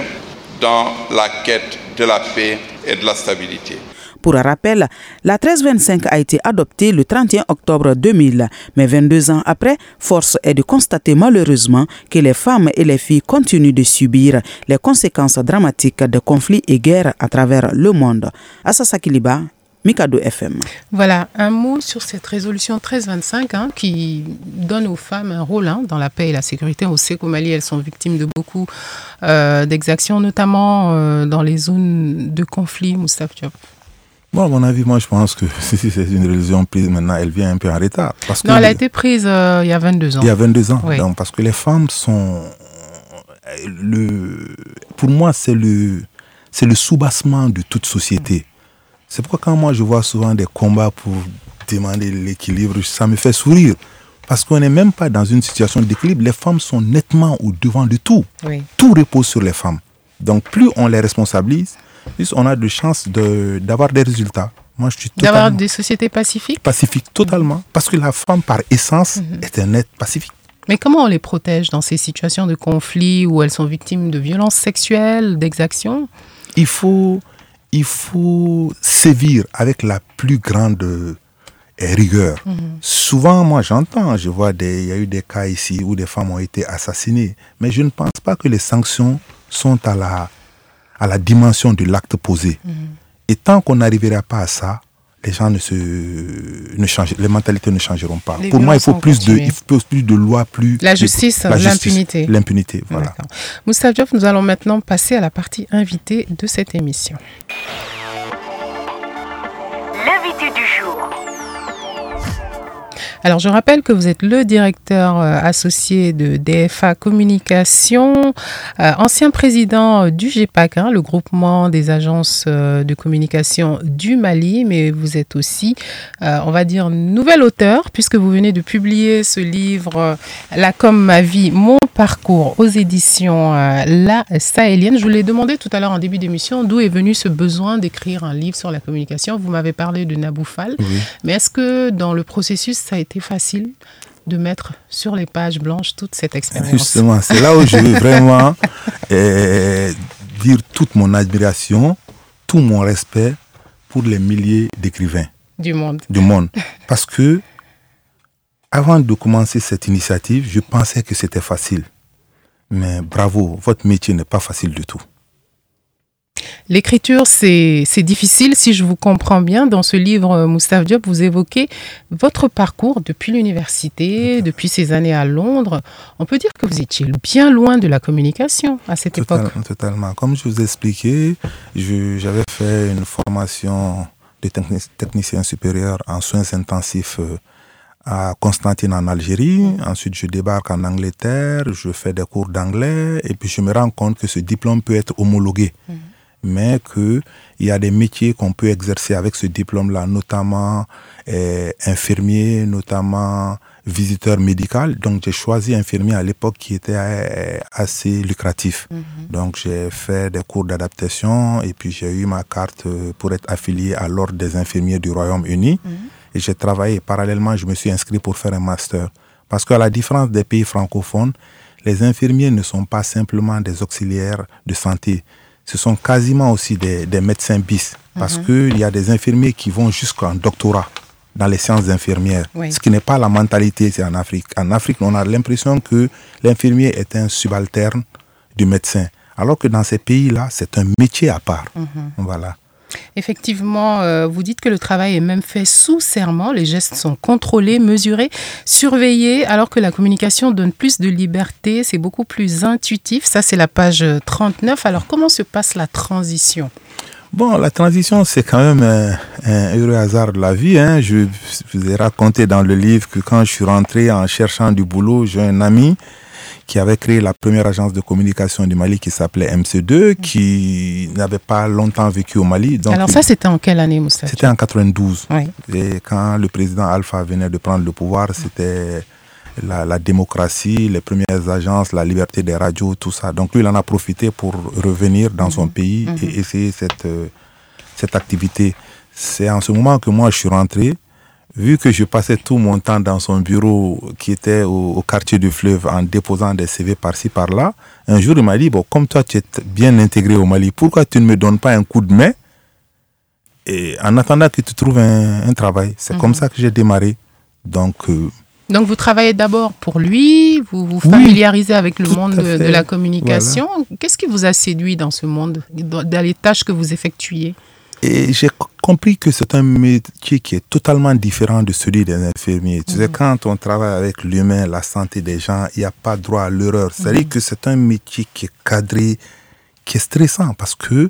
dans la quête de la paix et de la stabilité. Pour rappel, la 1325 a été adoptée le 31 octobre 2000, mais 22 ans après, force est de constater malheureusement que les femmes et les filles continuent de subir les conséquences dramatiques de conflits et guerres à travers le monde. Assasa Kiliba, Mikado FM. Voilà, un mot sur cette résolution 1325 hein, qui donne aux femmes un rôle hein, dans la paix et la sécurité. On sait qu'au Mali, elles sont victimes de beaucoup euh, d'exactions, notamment euh, dans les zones de conflit, Moustapha. Bon, à mon avis, moi, je pense que si c'est une résolution prise maintenant, elle vient un peu en retard. Parce non, que elle a été prise euh, il y a 22 ans. Il y a 22 ans. Oui. Donc, parce que les femmes sont. Le, pour moi, c'est le, c'est le soubassement de toute société. C'est pourquoi quand moi je vois souvent des combats pour demander l'équilibre, ça me fait sourire. Parce qu'on n'est même pas dans une situation d'équilibre. Les femmes sont nettement au devant de tout. Oui. Tout repose sur les femmes. Donc plus on les responsabilise, on a de chances de- d'avoir des résultats. Moi, je suis D'avoir des sociétés pacifiques? pacifique, totalement. Parce que la femme, par essence, est un être pacifique. Mais comment on les protège dans ces situations de conflit où elles sont victimes de violences sexuelles, d'exactions? Il faut, il faut sévir avec la plus grande euh, rigueur. Souvent, moi, j'entends, je vois des, il y a eu des cas ici où des femmes ont été assassinées, mais je ne pense pas que les sanctions sont à la, à la dimension de l'acte posé. Et tant qu'on n'arrivera pas à ça, les gens ne se, ne changent, les mentalités ne changeront pas. Les Pour moi, il faut plus de, il faut plus de lois, plus La de- justice, la justice, l'impunité. L'impunité, voilà. Moustapha Diop, nous allons maintenant passer à la partie invitée de cette émission. L'invité du jour. Alors, je rappelle que vous êtes le directeur euh, associé de DFA Communication, euh, ancien président euh, du GEPAC, hein, le groupement des agences de communication du Mali, mais vous êtes aussi, on va dire, nouvel auteur, puisque vous venez de publier ce livre, La comme ma vie, mon parcours aux éditions La Sahélienne. Je vous l'ai demandé tout à l'heure en début d'émission, d'où est venu ce besoin d'écrire un livre sur la communication? Vous m'avez parlé de Naboufal, mais est-ce que dans le processus, ça a été facile de mettre sur les pages blanches toute cette expérience Justement, c'est là où je veux vraiment euh, dire toute mon admiration, tout mon respect pour les milliers d'écrivains du monde du monde. Parce que avant de commencer cette initiative, je pensais que c'était facile. Mais bravo, votre métier n'est pas facile du tout. L'écriture, c'est difficile. Si je vous comprends bien, dans ce livre, euh, Moustapha Diop, vous évoquez votre parcours depuis l'université, depuis ces années à Londres. On peut dire que vous étiez bien loin de la communication à cette Total- époque. totalement. Comme je vous ai expliqué, je- j'avais fait une formation de techni- technicien supérieur en soins intensifs euh, à Constantine en Algérie. Ensuite, je débarque en Angleterre, je fais des cours d'anglais et puis je me rends compte que ce diplôme peut être homologué. Mais qu'il y a des métiers qu'on peut exercer avec ce diplôme-là, notamment euh, infirmier, notamment visiteur médical. Donc, j'ai choisi infirmier à l'époque qui était euh, assez lucratif. Donc, j'ai fait des cours d'adaptation et puis j'ai eu ma carte euh, pour être affilié à l'Ordre des infirmiers du Royaume-Uni. Et j'ai travaillé. Parallèlement, je me suis inscrit pour faire un master. Parce qu'à la différence des pays francophones, les infirmiers ne sont pas simplement des auxiliaires de santé. Ce sont quasiment aussi des, des médecins bis. Parce Mhm. qu'il y a des infirmiers qui vont jusqu'en doctorat dans les sciences infirmières. Oui. Ce qui n'est pas la mentalité en Afrique. En Afrique, on a l'impression que l'infirmier est un subalterne du médecin. Alors que dans ces pays-là, c'est un métier à part. Mhm. Voilà. Effectivement, euh, vous dites que le travail est même fait sous serment, les gestes sont contrôlés, mesurés, surveillés, alors que la communication donne plus de liberté, c'est beaucoup plus intuitif. Ça, c'est la page 39. Alors, comment se passe la transition? Bon, la transition, c'est quand même un, heureux hasard de la vie. Hein. Je vous ai raconté dans le livre que quand je suis rentré en cherchant du boulot, j'ai un ami qui avait créé la première agence de communication du Mali qui s'appelait MC2, qui n'avait pas longtemps vécu au Mali. Donc Alors, ça, c'était en quelle année, Moussa? C'était en 92. Oui. Et quand le président Alpha venait de prendre le pouvoir, c'était la, la démocratie, les premières agences, la liberté des radios, tout ça. Donc lui, il en a profité pour revenir dans son pays et essayer cette, euh, cette activité. C'est en ce moment que moi, je suis rentré. Vu que je passais tout mon temps dans son bureau qui était au, au quartier du fleuve en déposant des CV par-ci, par-là, un jour il m'a dit, bon, comme toi tu es bien intégré au Mali, pourquoi tu ne me donnes pas un coup de main? Et en attendant que tu trouves un, un travail. C'est comme ça que j'ai démarré. Donc, euh, Donc, vous travaillez d'abord pour lui, vous vous Oui, familiarisez avec le monde de, la communication. Qu'est-ce qui vous a séduit dans ce monde, dans dans les tâches que vous effectuiez et j'ai compris que c'est un métier qui est totalement différent de celui des infirmiers. Tu sais, Mhm. quand on travaille avec l'humain, la santé des gens, il n'y a pas droit à l'erreur. C'est-à-dire Mhm. que c'est un métier qui est cadré, qui est stressant parce que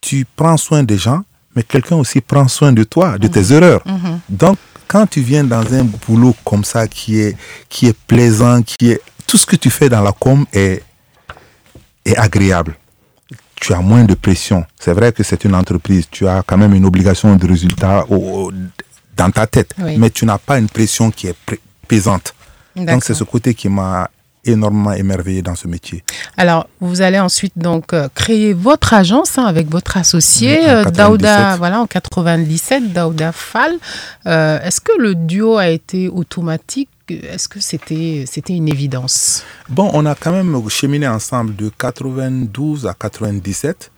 tu prends soin des gens, mais quelqu'un aussi prend soin de toi, de tes erreurs. Mhm. Donc, quand tu viens dans un boulot comme ça qui est, qui est plaisant, qui est tout ce que tu fais dans la com est, est agréable. Tu as moins de pression. C'est vrai que c'est une entreprise. Tu as quand même une obligation de résultat au- au- dans ta tête, Oui. mais tu n'as pas une pression qui est pesante. Donc, c'est ce côté qui m'a énormément émerveillé dans ce métier. Alors, vous allez ensuite donc euh, créer votre agence hein, avec votre associé Oui, euh, Daouda, 97. voilà, en 97, Daouda Fall. Euh, Est-ce que le duo a été automatique Est-ce que c'était c'était une évidence? Bon, on a quand même cheminé ensemble de 92 à 97.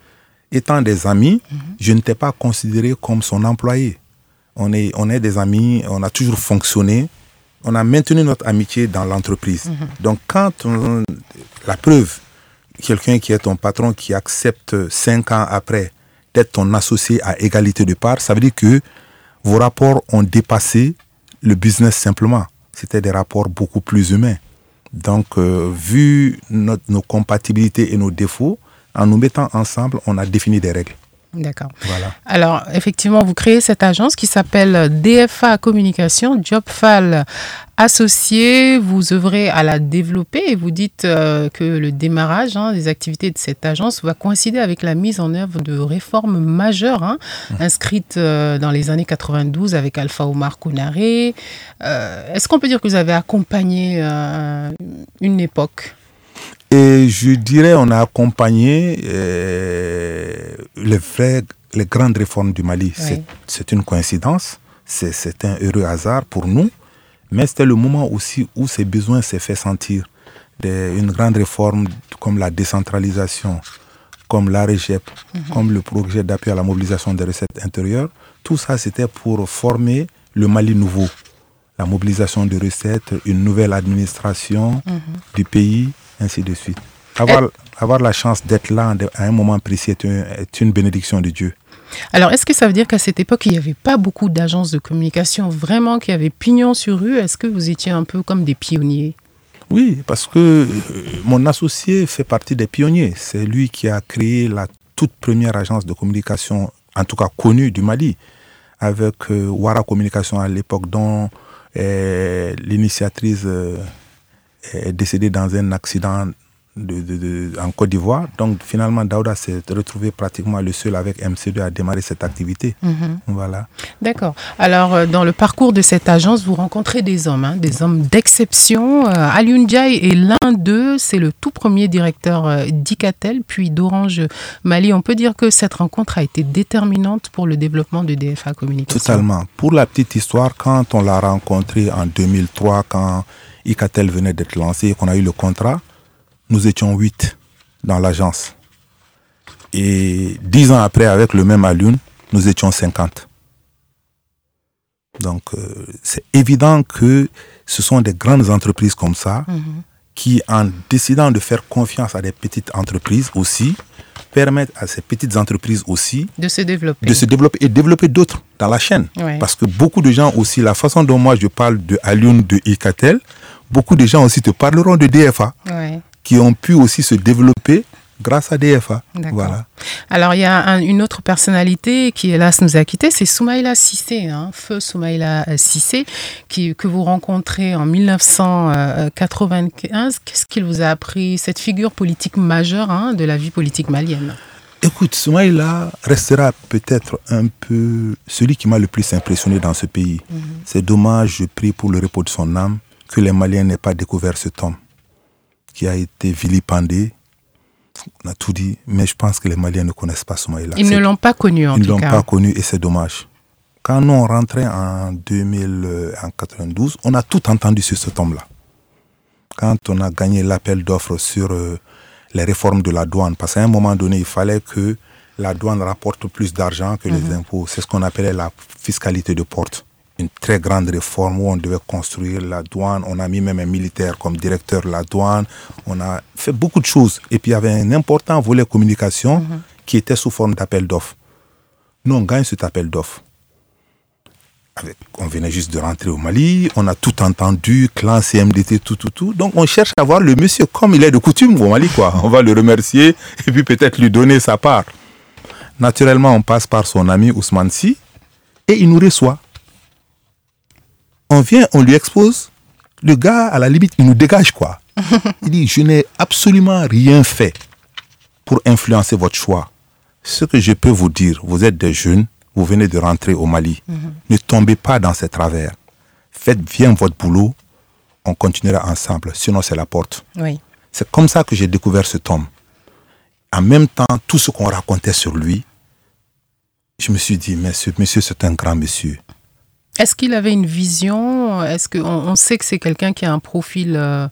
Étant des amis, je ne t'ai pas considéré comme son employé. On est, on est des amis, on a toujours fonctionné, on a maintenu notre amitié dans l'entreprise. Donc, quand on- la preuve, quelqu'un qui est ton patron qui accepte cinq ans après d'être ton associé à égalité de part, ça veut dire que vos rapports ont dépassé le business simplement. C'était des rapports beaucoup plus humains. Donc, euh, vu nos compatibilités et nos défauts, en nous mettant ensemble, on a défini des règles. D'accord. Voilà. Alors, effectivement, vous créez cette agence qui s'appelle DFA Communication, Jobfal Associé. Vous œuvrez à la développer et vous dites euh, que le démarrage hein, des activités de cette agence va coïncider avec la mise en œuvre de réformes majeures hein, inscrites euh, dans les années 92 avec Alpha Omar Kounaré. Euh, Est-ce qu'on peut dire que vous avez accompagné une époque? Et je dirais, on a accompagné euh, les, vraies, les grandes réformes du Mali. C'est- C'est une coïncidence, c'est un heureux hasard pour nous, mais c'était le moment aussi où ces besoins s'est fait sentir. Des- une grande réforme comme la décentralisation, comme la REGEP, comme le projet d'appui à la mobilisation des recettes intérieures, tout ça c'était pour former le Mali nouveau. La mobilisation de recettes, une nouvelle administration du pays, ainsi de suite. Avoir, avoir la chance d'être là à un moment précis est une bénédiction de Dieu. Alors, est-ce que ça veut dire qu'à cette époque, il n'y avait pas beaucoup d'agences de communication vraiment qui avaient pignon sur rue? Est-ce que vous étiez un peu comme des pionniers? Oui, parce que euh, mon associé fait partie des pionniers. C'est lui qui a créé la toute première agence de communication, en tout cas connue du Mali, avec euh, Wara Communication à l'époque, dont euh, l'initiatrice euh, est décédée dans un accident de, de- de- en Côte d'Ivoire. Donc finalement, Daouda s'est retrouvé pratiquement le seul avec MC2 à démarrer cette activité. Mhm. Voilà. D'accord. Alors, euh, dans le parcours de cette agence, vous rencontrez des hommes, hein, des hommes d'exception. Euh, Alioune est l'un d'eux. C'est le tout premier directeur euh, d'Icatel, puis d'Orange Mali. On peut dire que cette rencontre a été déterminante pour le développement de DFA Communication. Totalement. Pour la petite histoire, quand on l'a rencontré en 2003, quand Icatel venait d'être lancé et qu'on a eu le contrat, nous étions huit dans l'agence. Et dix ans après, avec le même Alune, nous étions 50. Donc, euh, c'est évident que ce sont des grandes entreprises comme ça qui, en décidant de faire confiance à des petites entreprises aussi, permettent à ces petites entreprises aussi De se développer. de se développer et développer d'autres dans la chaîne. Ouais. Parce que beaucoup de gens aussi, la façon dont moi je parle de Alioune, de Icatel, beaucoup de gens aussi te parleront de DFA, Ouais. qui ont pu aussi se développer grâce à DFA. Voilà. Alors, il y a un- une autre personnalité qui, hélas, nous a quittés, c'est Soumaïla Sissé, hein, feu Soumaïla euh, Sissé, qui, que vous rencontrez en 1995. Qu'est-ce qu'il vous a appris, cette figure politique majeure hein, de la vie politique malienne? Écoute, Soumaïla restera peut-être un peu celui qui m'a le plus impressionné dans ce pays. C'est dommage, je prie pour le repos de son âme, que les Maliens n'aient pas découvert cet homme qui a été vilipendé. On a tout dit, mais je pense que les Maliens ne connaissent pas Soumaïla. Ils ne l'ont pas connu, en Ils ne tout l'ont cas. pas connu et c'est dommage. Quand nous on rentrait en 2000, euh, en 92, on a tout entendu sur cet homme-là. Quand on a gagné l'appel d'offres sur euh, les réformes de la douane, parce qu'à un moment donné, il fallait que la douane rapporte plus d'argent que les Mhm. impôts. C'est ce qu'on appelait la fiscalité de porte. Une très grande réforme où on devait construire la douane. On a mis même un militaire comme directeur de la douane. On a fait beaucoup de choses. Et puis il y avait un important volet communication qui était sous forme d'appel d'offres. Nous, on gagne cet appel d'offres. on venait juste de rentrer au Mali, on a tout entendu, clan, CMDT, tout, tout, tout. Donc on cherche à voir le monsieur comme il est de coutume au Mali, quoi. On va le remercier et puis peut-être lui donner sa part. Naturellement, on passe par son ami Ousmane Si et il nous reçoit. On vient, on lui expose. Le gars, à la limite, il nous dégage, quoi. Il dit, je n'ai absolument rien fait pour influencer votre choix. Ce que je peux vous dire, vous êtes des jeunes, vous venez de rentrer au Mali. Mhm. Ne tombez pas dans ces travers. Faites bien votre boulot, on continuera ensemble, sinon c'est la porte. C'est comme ça que j'ai découvert cet homme. En même temps, tout ce qu'on racontait sur lui, je me suis dit, mais ce monsieur, c'est un grand monsieur. Est-ce qu'il avait une vision? Est-ce qu'on on sait que c'est quelqu'un qui a un profil euh,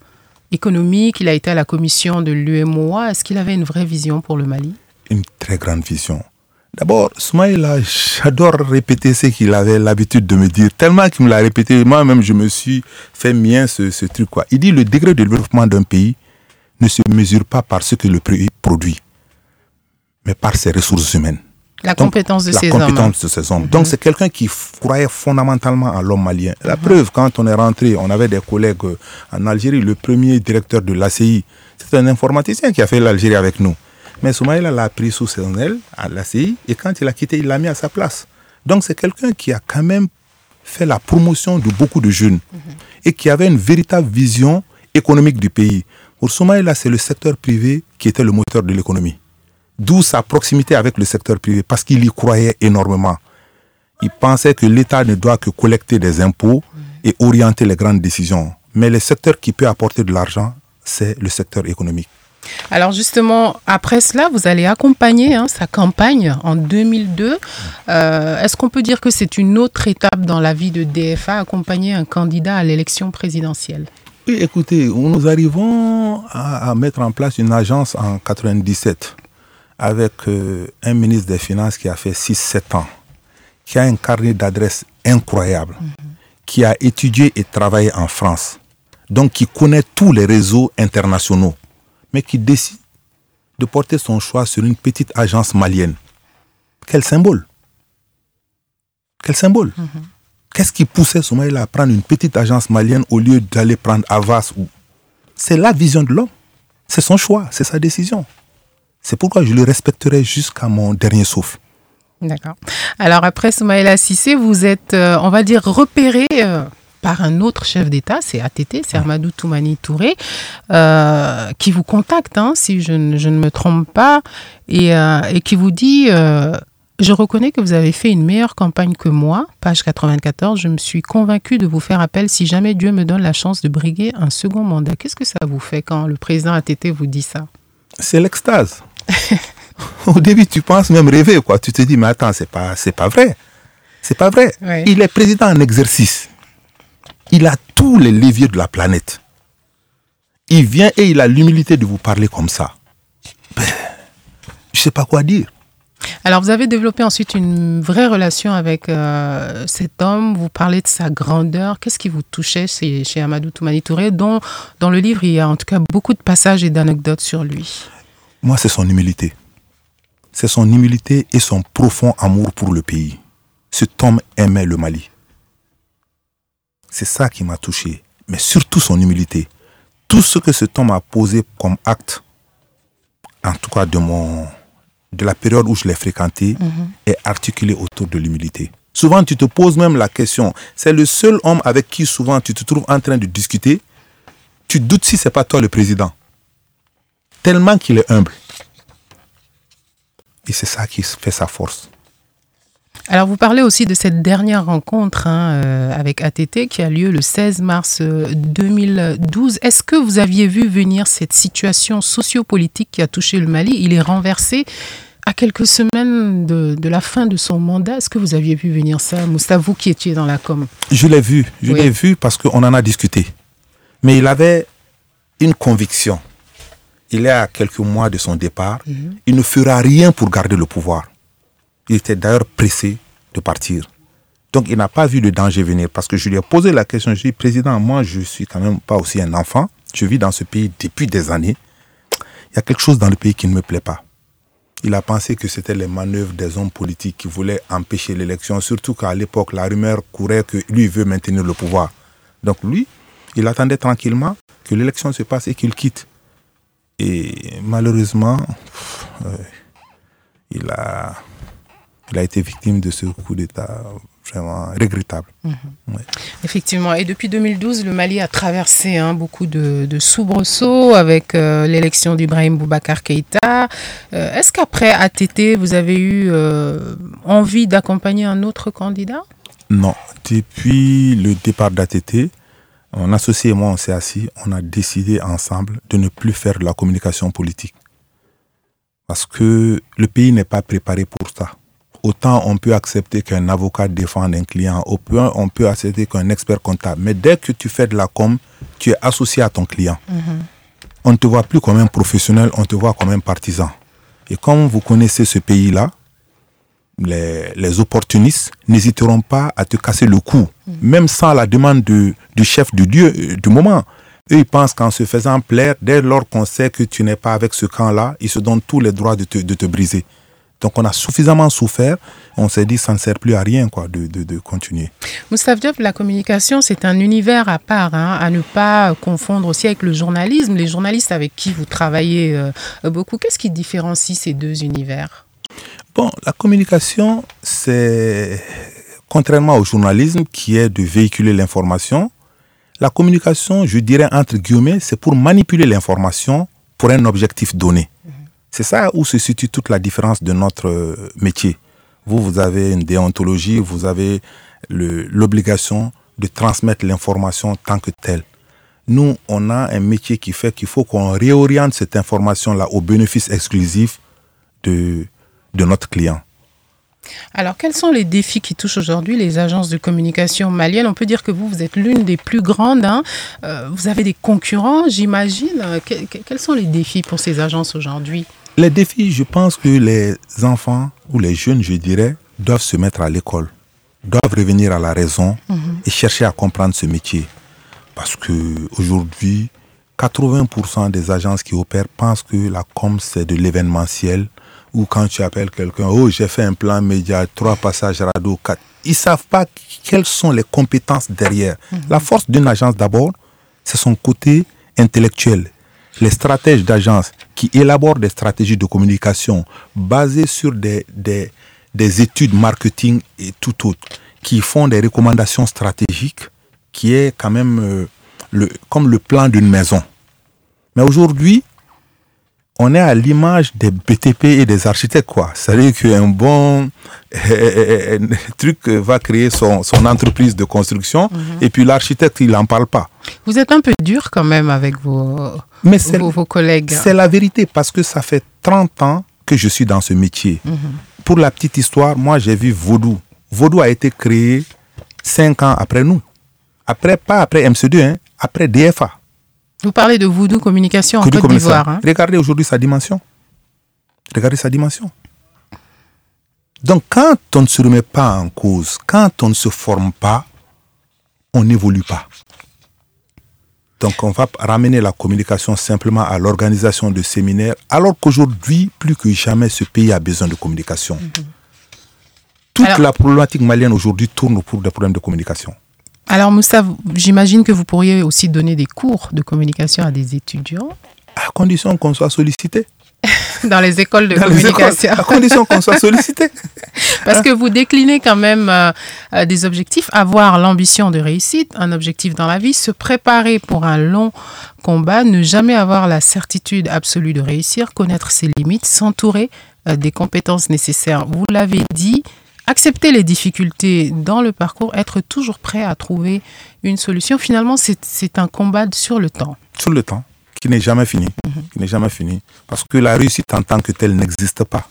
économique Il a été à la commission de l'UMOA. Est-ce qu'il avait une vraie vision pour le Mali? Une très grande vision. D'abord, Soumaïla, j'adore répéter ce qu'il avait l'habitude de me dire, tellement qu'il me l'a répété. Moi-même, je me suis fait mien ce, truc. Quoi. Il dit le degré de développement d'un pays ne se mesure pas par ce que le pays produit, mais par ses ressources humaines. La compétence de ces hommes. La compétence de ces hommes. Donc, mhm. c'est quelqu'un qui croyait fondamentalement en l'homme malien. La mhm. preuve, quand on est rentré, on avait des collègues euh, en Algérie. Le premier directeur de l'ACI, c'est un informaticien qui a fait l'Algérie avec nous. Mais Soumaïla l'a pris sous son aile à l'ACI et quand il a quitté, il l'a mis à sa place. Donc, c'est quelqu'un qui a quand même fait la promotion de beaucoup de jeunes mhm. et qui avait une véritable vision économique du pays. Pour Soumaïla, c'est le secteur privé qui était le moteur de l'économie. D'où sa proximité avec le secteur privé, parce qu'il y croyait énormément. Il pensait que l'État ne doit que collecter des impôts et orienter les grandes décisions. Mais le secteur qui peut apporter de l'argent, c'est le secteur économique. Alors justement, après cela, vous allez accompagner hein, sa campagne en 2002. Euh, est-ce qu'on peut dire que c'est une autre étape dans la vie de DFA, accompagner un candidat à l'élection présidentielle? Oui, écoutez, nous arrivons à, à, mettre en place une agence en 97 avec euh, un ministre des Finances qui a fait 6-7 ans, qui a un carnet d'adresses incroyable, mhm. qui a étudié et travaillé en France, donc qui connaît tous les réseaux internationaux, mais qui décide de porter son choix sur une petite agence malienne. Quel symbole Quel symbole mhm. Qu'est-ce qui poussait Soumaïla à prendre une petite agence malienne au lieu d'aller prendre Avas ou... C'est la vision de l'homme. C'est son choix, c'est sa décision. C'est pourquoi je le respecterai jusqu'à mon dernier souffle. D'accord. Alors après Soumaïla Sissé, vous êtes, euh, on va dire, repéré euh, par un autre chef d'État, c'est ATT, c'est Armadou Toumani Touré, euh, qui vous contacte, hein, si je ne, je ne, me trompe pas, et, et qui vous dit Je reconnais que vous avez fait une meilleure campagne que moi, page 94. Je me suis convaincu de vous faire appel si jamais Dieu me donne la chance de briguer un second mandat. Qu'est-ce que ça vous fait quand le président ATT vous dit ça? C'est l'extase. Au début, tu penses même rêver, quoi. Tu te dis, mais attends, c'est pas, c'est pas vrai. C'est pas vrai. Il est président en exercice. Il a tous les leviers de la planète. Il vient et il a l'humilité de vous parler comme ça. Ben, je sais pas quoi dire. Alors, vous avez développé ensuite une vraie relation avec euh, cet homme. Vous parlez de sa grandeur. Qu'est-ce qui vous touchait chez, chez Amadou Toumani Touré, dont dans le livre, il y a en tout cas beaucoup de passages et d'anecdotes sur lui? Moi, c'est son humilité. C'est son humilité et son profond amour pour le pays. Cet homme aimait le Mali. C'est ça qui m'a touché. Mais surtout son humilité. Tout ce que cet homme a posé comme acte, en tout cas de, mon, de la période où je l'ai fréquenté, mhm. est articulé autour de l'humilité. Souvent, tu te poses même la question. C'est le seul homme avec qui souvent tu te trouves en train de discuter. Tu doutes si c'est pas toi le président tellement qu'il est humble. Et c'est ça qui fait sa force. Alors, vous parlez aussi de cette dernière rencontre hein, euh, avec ATT qui a lieu le 16 mars 2012. Euh, Est-ce que vous aviez vu venir cette situation sociopolitique qui a touché le Mali? Il est renversé à quelques semaines de, la fin de son mandat. Est-ce que vous aviez vu venir ça, Moustapha, vous qui étiez dans la com? Je l'ai vu. Je l'ai vu parce qu'on en a discuté. Mais il avait une conviction il est à quelques mois de son départ, il ne fera rien pour garder le pouvoir. Il était d'ailleurs pressé de partir. Donc il n'a pas vu le danger venir parce que je lui ai posé la question, je lui ai dit, Président, moi je suis quand même pas aussi un enfant, je vis dans ce pays depuis des années, il y a quelque chose dans le pays qui ne me plaît pas. il a pensé que c'était les manœuvres des hommes politiques qui voulaient empêcher l'élection, surtout qu'à l'époque, la rumeur courait que lui veut maintenir le pouvoir. Donc lui, il attendait tranquillement que l'élection se passe et qu'il quitte. Et malheureusement, euh, il, a, il a été victime de ce coup d'État vraiment regrettable. Mhm. Effectivement. Et depuis 2012, le Mali a traversé hein, beaucoup de, soubresauts avec euh, l'élection d'Ibrahim Boubacar Keïta. Euh, est-ce qu'après ATT, vous avez eu envie d'accompagner un autre candidat? Non. Depuis le départ d'ATT, mon associé et moi, on s'est assis, on a décidé ensemble de ne plus faire de la communication politique. Parce que le pays n'est pas préparé pour ça. Autant on peut accepter qu'un avocat défende un client, au point on peut accepter qu'un expert comptable. Mais dès que tu fais de la com, tu es associé à ton client. Mhm. On ne te voit plus comme un professionnel, on te voit comme un partisan. Et comme vous connaissez ce pays-là, les, opportunistes n'hésiteront pas à te casser le cou, même sans la demande du chef du lieu euh, du moment. Eux, ils pensent qu'en se faisant plaire, dès lors qu'on sait que tu n'es pas avec ce camp-là, ils se donnent tous les droits de te, briser. Donc on a suffisamment souffert, on s'est dit ça ne sert plus à rien quoi, de, de, continuer. Moustapha Diop, la communication, c'est un univers à part, hein, à ne pas confondre aussi avec le journalisme. Les journalistes avec qui vous travaillez euh, beaucoup, qu'est-ce qui différencie ces deux univers? Bon, la communication, c'est contrairement au journalisme qui est de véhiculer l'information, la communication, je dirais entre guillemets, c'est pour manipuler l'information pour un objectif donné. C'est ça où se situe toute la différence de notre euh, métier. Vous, vous avez une déontologie, vous avez l'obligation de transmettre l'information tant que telle. Nous, on a un métier qui fait qu'il faut qu'on réoriente cette information-là au bénéfice exclusif de, de notre client. Alors, quels sont les défis qui touchent aujourd'hui les agences de communication maliennes? On peut dire que vous, vous êtes l'une des plus grandes. Hein. Euh, vous avez des concurrents, j'imagine. quels sont les défis pour ces agences aujourd'hui? Les défis, je pense que les enfants ou les jeunes, je dirais, doivent se mettre à l'école, doivent revenir à la raison mhm. et chercher à comprendre ce métier. Parce que aujourd'hui, 80% des agences qui opèrent pensent que la com, c'est de l'événementiel, ou quand tu appelles quelqu'un, oh, j'ai fait un plan média, trois passages radio, quatre. Ils ne savent pas quelles sont les compétences derrière. Mhm. La force d'une agence, d'abord, c'est son côté intellectuel. Les stratèges d'agence qui élaborent des stratégies de communication basées sur des, des, des études marketing et tout autre, qui font des recommandations stratégiques, qui est quand même euh, le, comme le plan d'une maison. Mais aujourd'hui, on est à l'image des BTP et des architectes, quoi. C'est-à-dire qu'un bon truc va créer son, entreprise de construction mhm. et puis l'architecte, il n'en parle pas. Vous êtes un peu dur quand même avec vos, vos, collègues. C'est la vérité parce que ça fait 30 ans que je suis dans ce métier. Mhm. Pour la petite histoire, moi j'ai vu Vaudou. Vaudou a été créé 5 ans après nous. Après, pas après MC2, hein, après DFA. Vous parlez de Voodoo Communication en Côte d'Ivoire. Hein. Regardez aujourd'hui sa dimension. Regardez sa dimension. Donc quand on ne se remet pas en cause, quand on ne se forme pas, on n'évolue pas. Donc on va ramener la communication simplement à l'organisation de séminaires, alors qu'aujourd'hui, plus que jamais, ce pays a besoin de communication. Mhm. Toute la problématique malienne aujourd'hui tourne autour des problèmes de communication. Alors Moussa, j'imagine que vous pourriez aussi donner des cours de communication à des étudiants. À condition qu'on soit sollicité. Dans les écoles de communication. à condition qu'on soit sollicité. Parce que vous déclinez quand même euh, euh, des objectifs, avoir l'ambition de réussite, un objectif dans la vie, se préparer pour un long combat, ne jamais avoir la certitude absolue de réussir, connaître ses limites, s'entourer euh, des compétences nécessaires. Vous l'avez dit, accepter les difficultés dans le parcours, être toujours prêt à trouver une solution. Finalement, c'est un combat sur le temps. Sur le temps, qui n'est jamais fini. Mhm. Qui n'est jamais fini. Parce que la réussite en tant que telle n'existe pas.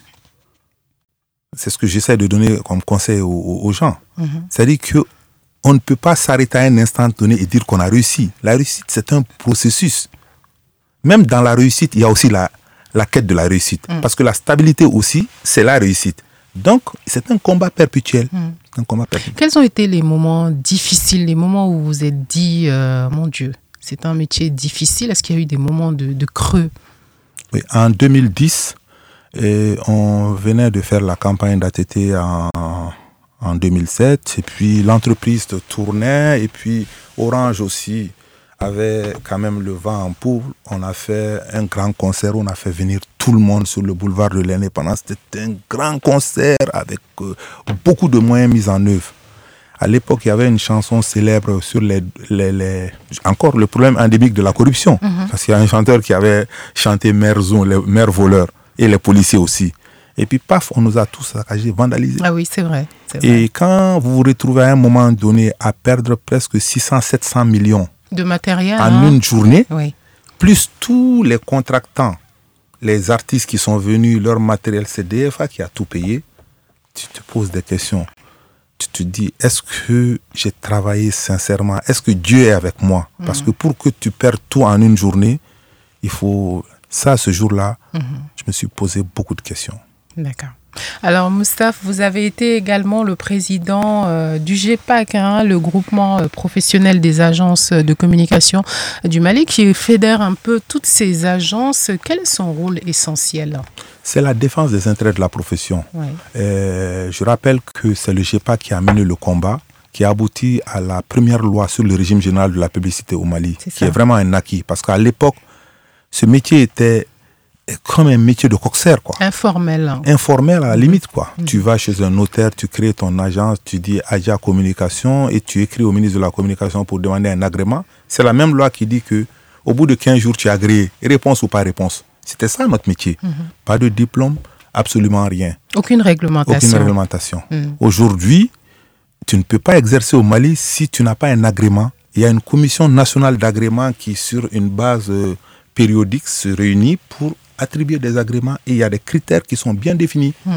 C'est ce que j'essaie de donner comme conseil aux, gens. Mhm. C'est-à-dire que on ne peut pas s'arrêter à un instant donné et dire qu'on a réussi. La réussite, c'est un processus. Même dans la réussite, il y a aussi la, la quête de la réussite. Mhm. Parce que la stabilité aussi, c'est la réussite. Donc, c'est un combat perpétuel. Hmm. Un combat perpétuel. Quels ont été les moments difficiles, les moments où vous vous êtes dit, euh, mon Dieu, c'est un métier difficile? Est-ce qu'il y a eu des moments de, creux? Oui, En 2010, Et on venait de faire la campagne d'ATT en, en 2007. Et puis l'entreprise tournait. Et puis Orange aussi avait quand même le vent en poupe. On a fait un grand concert. On a fait venir tout le monde sur le boulevard de l'Indépendance. C'était un grand concert avec euh, beaucoup de moyens mis en œuvre. À l'époque, il y avait une chanson célèbre sur les, les, encore le problème endémique de la corruption. Mhm. Parce qu'il y a un chanteur qui avait chanté Mère Zon, les mères voleurs, et les policiers aussi. Et puis, paf, on nous a tous saccagés, vandalisés. Ah oui, c'est vrai. c'est vrai. Et quand vous vous retrouvez à un moment donné à perdre presque 600-700 millions De matériel. en hein. une journée, Oui. plus tous les contractants, les artistes qui sont venus, leur matériel, c'est DFA qui a tout payé, tu te poses des questions. Tu te dis, est-ce que j'ai travaillé sincèrement? Est-ce que Dieu est avec moi? Parce Mhm. que pour que tu perds tout en une journée, il faut... Ça, ce jour-là, Mhm. je me suis posé beaucoup de questions. D'accord. Alors, Moustaphe, vous avez été également le président euh, du GEPAC, hein, le groupement euh, professionnel des agences de communication du Mali, qui fédère un peu toutes ces agences. Quel est son rôle essentiel? C'est la défense des intérêts de la profession. Ouais. Euh, je rappelle que c'est le GEPA qui a mené le combat, qui a abouti à la première loi sur le régime général de la publicité au Mali, qui est vraiment un acquis. Parce qu'à l'époque, ce métier était comme un métier de coxer, quoi. Informel. hein. Informel à la limite, quoi. Mm. Tu vas chez un notaire, tu crées ton agence, tu dis Aja Communication et tu écris au ministre de la Communication pour demander un agrément. C'est la même loi qui dit que au bout de 15 jours, tu es agréé. Réponse ou pas réponse. C'était ça notre métier. Mhm. Pas de diplôme, absolument rien. Aucune réglementation. Aucune réglementation. Aujourd'hui, tu ne peux pas exercer au Mali si tu n'as pas un agrément. Il y a une commission nationale d'agrément qui, sur une base euh, périodique, se réunit pour attribuer des agréments et il y a des critères qui sont bien définis. Mm.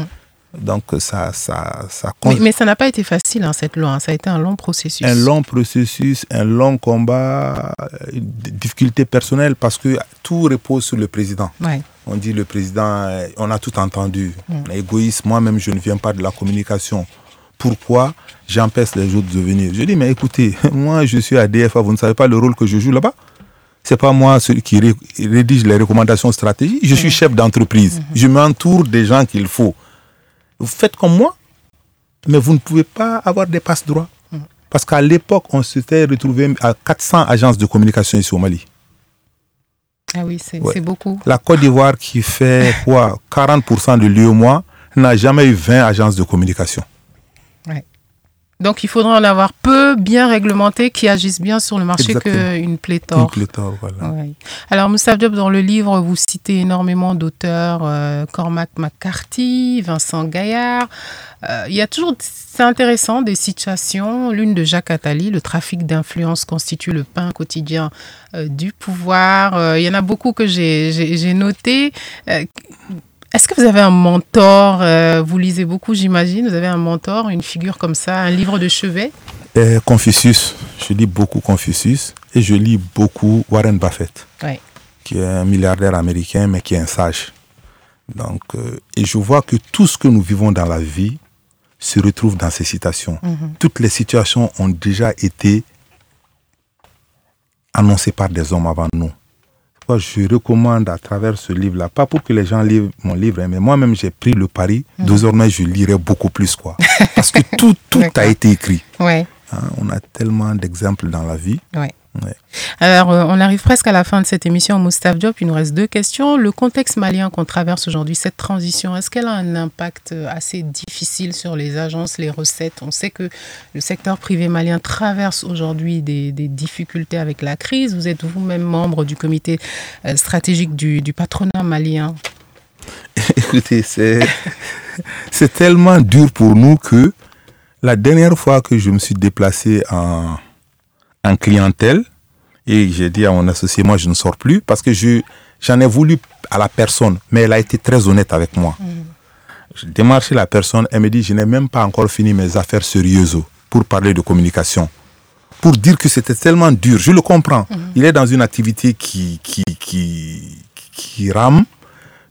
Donc, ça, ça, ça compte. mais ça n'a pas été facile, hein, cette loi. hein. Ça a été un long processus. Un long processus, un long combat, euh, des difficultés personnelles parce que tout repose sur le président. Ouais. On dit le président, euh, on a tout entendu. On est égoïste. Moi-même, je ne viens pas de la communication. Pourquoi j'empêche les autres de venir? Je dis, mais écoutez, moi, je suis à DFA. Vous ne savez pas le rôle que je joue là-bas C'est pas moi celui qui ré- rédige les recommandations stratégiques. Je suis chef d'entreprise. Je m'entoure des gens qu'il faut. Vous faites comme moi, mais vous ne pouvez pas avoir des passe-droits. Parce qu'à l'époque, on s'était retrouvé à 400 agences de communication ici au Mali. Ah oui, c'est Ouais. beaucoup. La Côte d'Ivoire, qui fait quoi? 40% de l'UEMOA, n'a jamais eu 20 agences de communication. Donc, il faudra en avoir peu, bien réglementés, qui agissent bien sur le marché qu'une pléthore. Une pléthore, voilà. Ouais. Alors, Moussa Diop, dans le livre, vous citez énormément d'auteurs, euh, Cormac McCarthy, Vincent Gaillard. Euh, il y a toujours, c'est intéressant, des situations. L'une de Jacques Attali, le trafic d'influence constitue le pain quotidien euh, du pouvoir. Il y en a beaucoup que j'ai noté. Euh, est-ce que vous avez un mentor euh, Vous lisez beaucoup, j'imagine. Vous avez un mentor, une figure comme ça, un livre de chevet? Et Confucius, je lis beaucoup Confucius et je lis beaucoup Warren Buffett, Ouais. qui est un milliardaire américain mais qui est un sage. Donc, euh, et je vois que tout ce que nous vivons dans la vie se retrouve dans ces citations. Mhm. Toutes les situations ont déjà été annoncées par des hommes avant nous. Moi, je recommande à travers ce livre-là, pas pour que les gens lisent mon livre, hein, mais moi-même j'ai pris le pari. Mhm. Désormais, je lirai beaucoup plus, quoi. Parce que tout, tout a été écrit. Ouais. Hein, on a tellement d'exemples dans la vie. Ouais. Alors, euh, on arrive presque à la fin de cette émission, Moustapha Diop. Il nous reste deux questions. Le contexte malien qu'on traverse aujourd'hui, cette transition, est-ce qu'elle a un impact euh, assez difficile sur les agences, les recettes? On sait que le secteur privé malien traverse aujourd'hui des, difficultés avec la crise. Vous êtes vous-même membre du comité euh, stratégique du, du patronat malien. Écoutez, c'est tellement dur pour nous que la dernière fois que je me suis déplacé en, en clientèle, et j'ai dit à mon associé, moi je ne sors plus, parce que je j'en ai voulu à la personne, mais elle a été très honnête avec moi. J'ai démarché la personne, elle me dit, je n'ai même pas encore fini mes affaires sérieuses pour parler de communication. Pour dire que c'était tellement dur, je le comprends. Il est dans une activité qui, qui, qui, qui rame.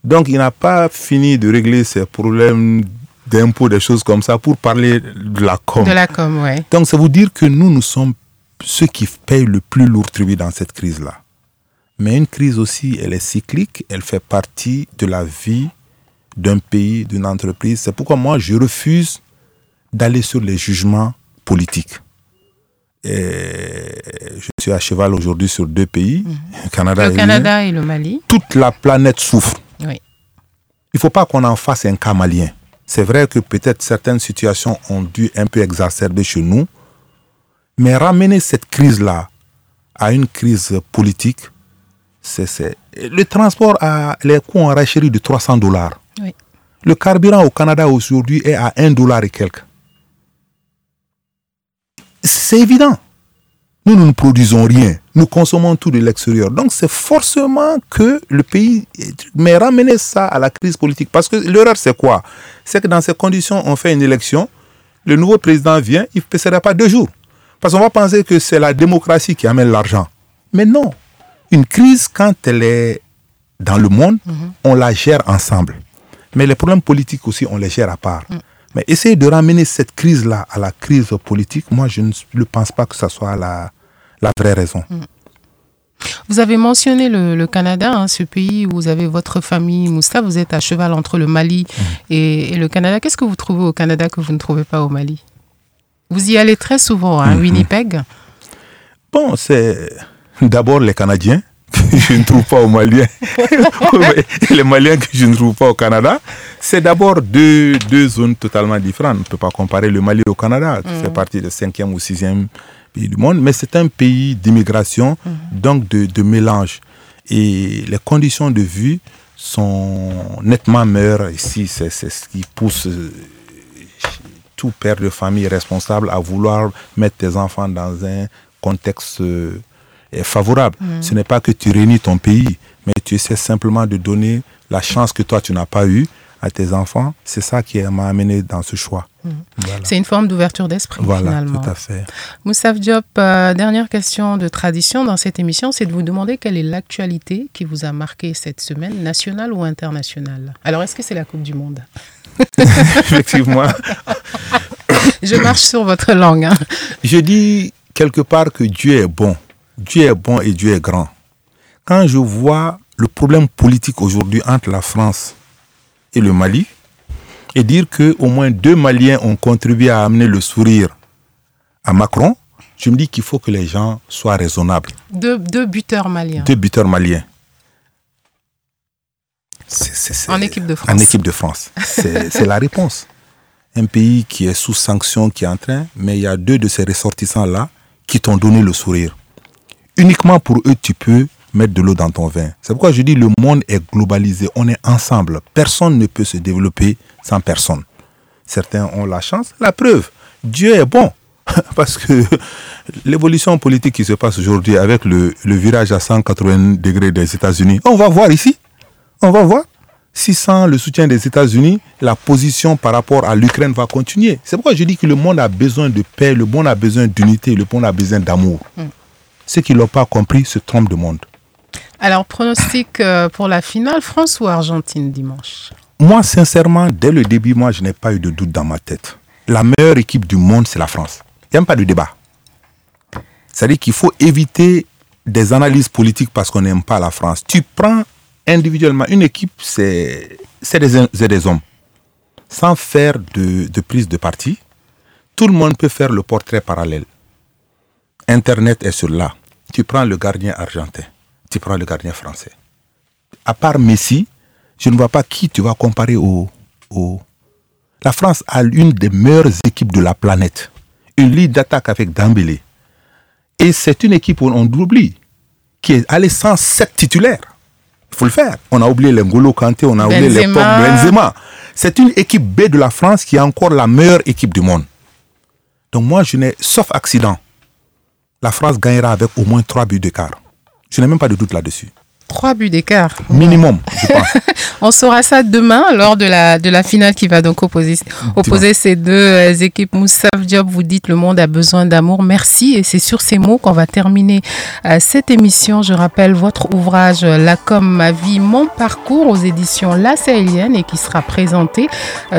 Donc, il n'a pas fini de régler ses problèmes d'impôts, des choses comme ça, pour parler de la com. De la com, ouais. Donc, ça veut dire que nous, nous sommes ceux qui payent le plus lourd tribut dans cette crise-là. Mais une crise aussi, elle est cyclique, elle fait partie de la vie d'un pays, d'une entreprise. C'est pourquoi moi, je refuse d'aller sur les jugements politiques. Et je suis à cheval aujourd'hui sur deux pays, le Canada, le et, Canada et le Mali. toute la planète souffre. Oui. Il ne faut pas qu'on en fasse un cas malien. C'est vrai que peut-être certaines situations ont dû un peu exacerber chez nous, mais ramener cette crise-là à une crise politique, c'est, Le transport a les coûts en rachérie de 300 dollars. Oui. Le carburant au Canada aujourd'hui est à 1 dollar et quelques. C'est évident. Nous, nous ne produisons rien. Nous consommons tout de l'extérieur. Donc, c'est forcément que le pays. Mais ramener ça à la crise politique. Parce que l'erreur, c'est quoi? C'est que dans ces conditions, on fait une élection. Le nouveau président vient, il ne sera pas deux jours. Parce qu'on va penser que c'est la démocratie qui amène l'argent. Mais non. Une crise, quand elle est dans le monde, on la gère ensemble. Mais les problèmes politiques aussi, on les gère à part. Mais essayer de ramener cette crise-là à la crise politique, moi, je ne pense pas que ce soit la, la vraie raison. Vous avez mentionné le, le Canada, hein, ce pays où vous avez votre famille, Moussa. Vous êtes à cheval entre le Mali et, et le Canada. Qu'est-ce que vous trouvez au Canada que vous ne trouvez pas au Mali? Vous y allez très souvent, à Winnipeg. Bon, c'est d'abord les Canadiens que je ne trouve pas aux Maliens. les Maliens que je ne trouve pas au Canada. C'est d'abord deux, deux zones totalement différentes. On ne peut pas comparer le Mali au Canada. qui fait partie du cinquième ou sixième pays du monde. Mais c'est un pays d'immigration, donc de, de mélange. Et les conditions de vie sont nettement meilleures ici. C'est c'est ce qui pousse tout père de famille responsable à vouloir mettre tes enfants dans un contexte euh, favorable. Mhm. Ce n'est pas que tu réunis ton pays, mais tu essaies simplement de donner la chance que toi tu n'as pas eue à tes enfants. C'est ça qui m'a amené dans ce choix. Voilà. C'est une forme d'ouverture d'esprit, Voilà, finalement. tout à fait. Moussaf Diop, euh, dernière question de tradition dans cette émission, c'est de vous demander quelle est l'actualité qui vous a marqué cette semaine, nationale ou internationale. Alors, est-ce que c'est la Coupe du Monde? Effectivement. Je marche sur votre langue. hein. Je dis quelque part que Dieu est bon. Dieu est bon et Dieu est grand. Quand je vois le problème politique aujourd'hui entre la France et le Mali, et dire que au moins deux Maliens ont contribué à amener le sourire à Macron, je me dis qu'il faut que les gens soient raisonnables. Deux, deux buteurs maliens. Deux buteurs maliens. En équipe de France. En équipe de France. C'est c'est la réponse. Un pays qui est sous sanction, qui est en train, mais il y a deux de ces ressortissants-là qui t'ont donné le sourire. Uniquement pour eux, tu peux mettre de l'eau dans ton vin. C'est pourquoi je dis le monde est globalisé, on est ensemble. Personne ne peut se développer sans personne. Certains ont la chance. La preuve, Dieu est bon. Parce que l'évolution politique qui se passe aujourd'hui avec le, le virage à 180 degrés des États-Unis, on va voir ici. On va voir. Si sans le soutien des États-Unis, la position par rapport à l'Ukraine va continuer. C'est pourquoi je dis que le monde a besoin de paix, le monde a besoin d'unité, le monde a besoin d'amour. Mm. Ceux qui ne l'ont pas compris se trompent de monde. Alors, pronostic euh, pour la finale, France ou Argentine dimanche? Moi, sincèrement, dès le début, moi, je n'ai pas eu de doute dans ma tête. La meilleure équipe du monde, c'est la France. Il n'y a même pas de débat. C'est-à-dire qu'il faut éviter des analyses politiques parce qu'on n'aime pas la France. Tu prends individuellement une équipe, c'est des, des hommes. Sans faire de, prise de parti, tout le monde peut faire le portrait parallèle. Internet est sur là. Tu prends le gardien argentin, tu prends le gardien français. À part Messi, je ne vois pas qui tu vas comparer au. La France a l'une des meilleures équipes de la planète. Une ligne d'attaque avec Dembélé. Et c'est une équipe, on, on l'oublie, qui est allée sans sept titulaires. Il faut le faire. On a oublié les Ngolo Kanté, on a oublié les Benzema. Benzema. C'est une équipe B de la France qui est encore la meilleure équipe du monde. Donc moi, je n'ai, sauf accident, la France gagnera avec au moins trois buts d'écart. Je n'ai même pas de doute là-dessus. Trois buts d'écart. Minimum, je pense. On saura ça demain lors de la, de la finale qui va donc opposer, opposer ces deux euh, équipes. Moussa Diop, vous dites le monde a besoin d'amour. Merci. Et c'est sur ces mots qu'on va terminer euh, cette émission. Je rappelle votre ouvrage euh, La com, ma vie, mon parcours aux éditions La Sahélienne et qui sera présenté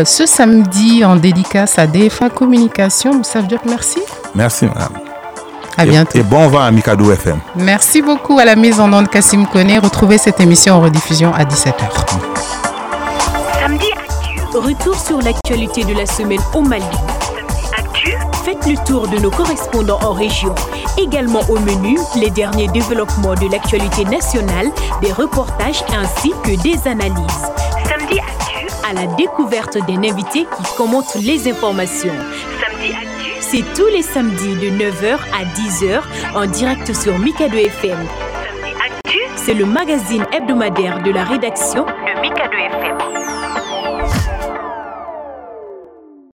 ce samedi en dédicace à DFA Communication. Moussa Diop, merci. Merci, madame. À Et- bientôt. Et bon vent à Mikado FM. Merci beaucoup à la mise en onde Cassim Koné. Retrouvez cette émission en rediffusion à 17h. Samedi Actu. Retour sur l'actualité de la semaine au Mali. Samedi Actu. Faites le tour de nos correspondants en région. Également au menu, les derniers développements de l'actualité nationale, des reportages ainsi que des analyses. Samedi Actu. À la découverte d'un invité qui commente les informations. Samedi Actu. C'est tous les samedis de 9h à 10h en direct sur Mikado FM. Samedi Actu. C'est le magazine hebdomadaire de la rédaction de Mikado FM.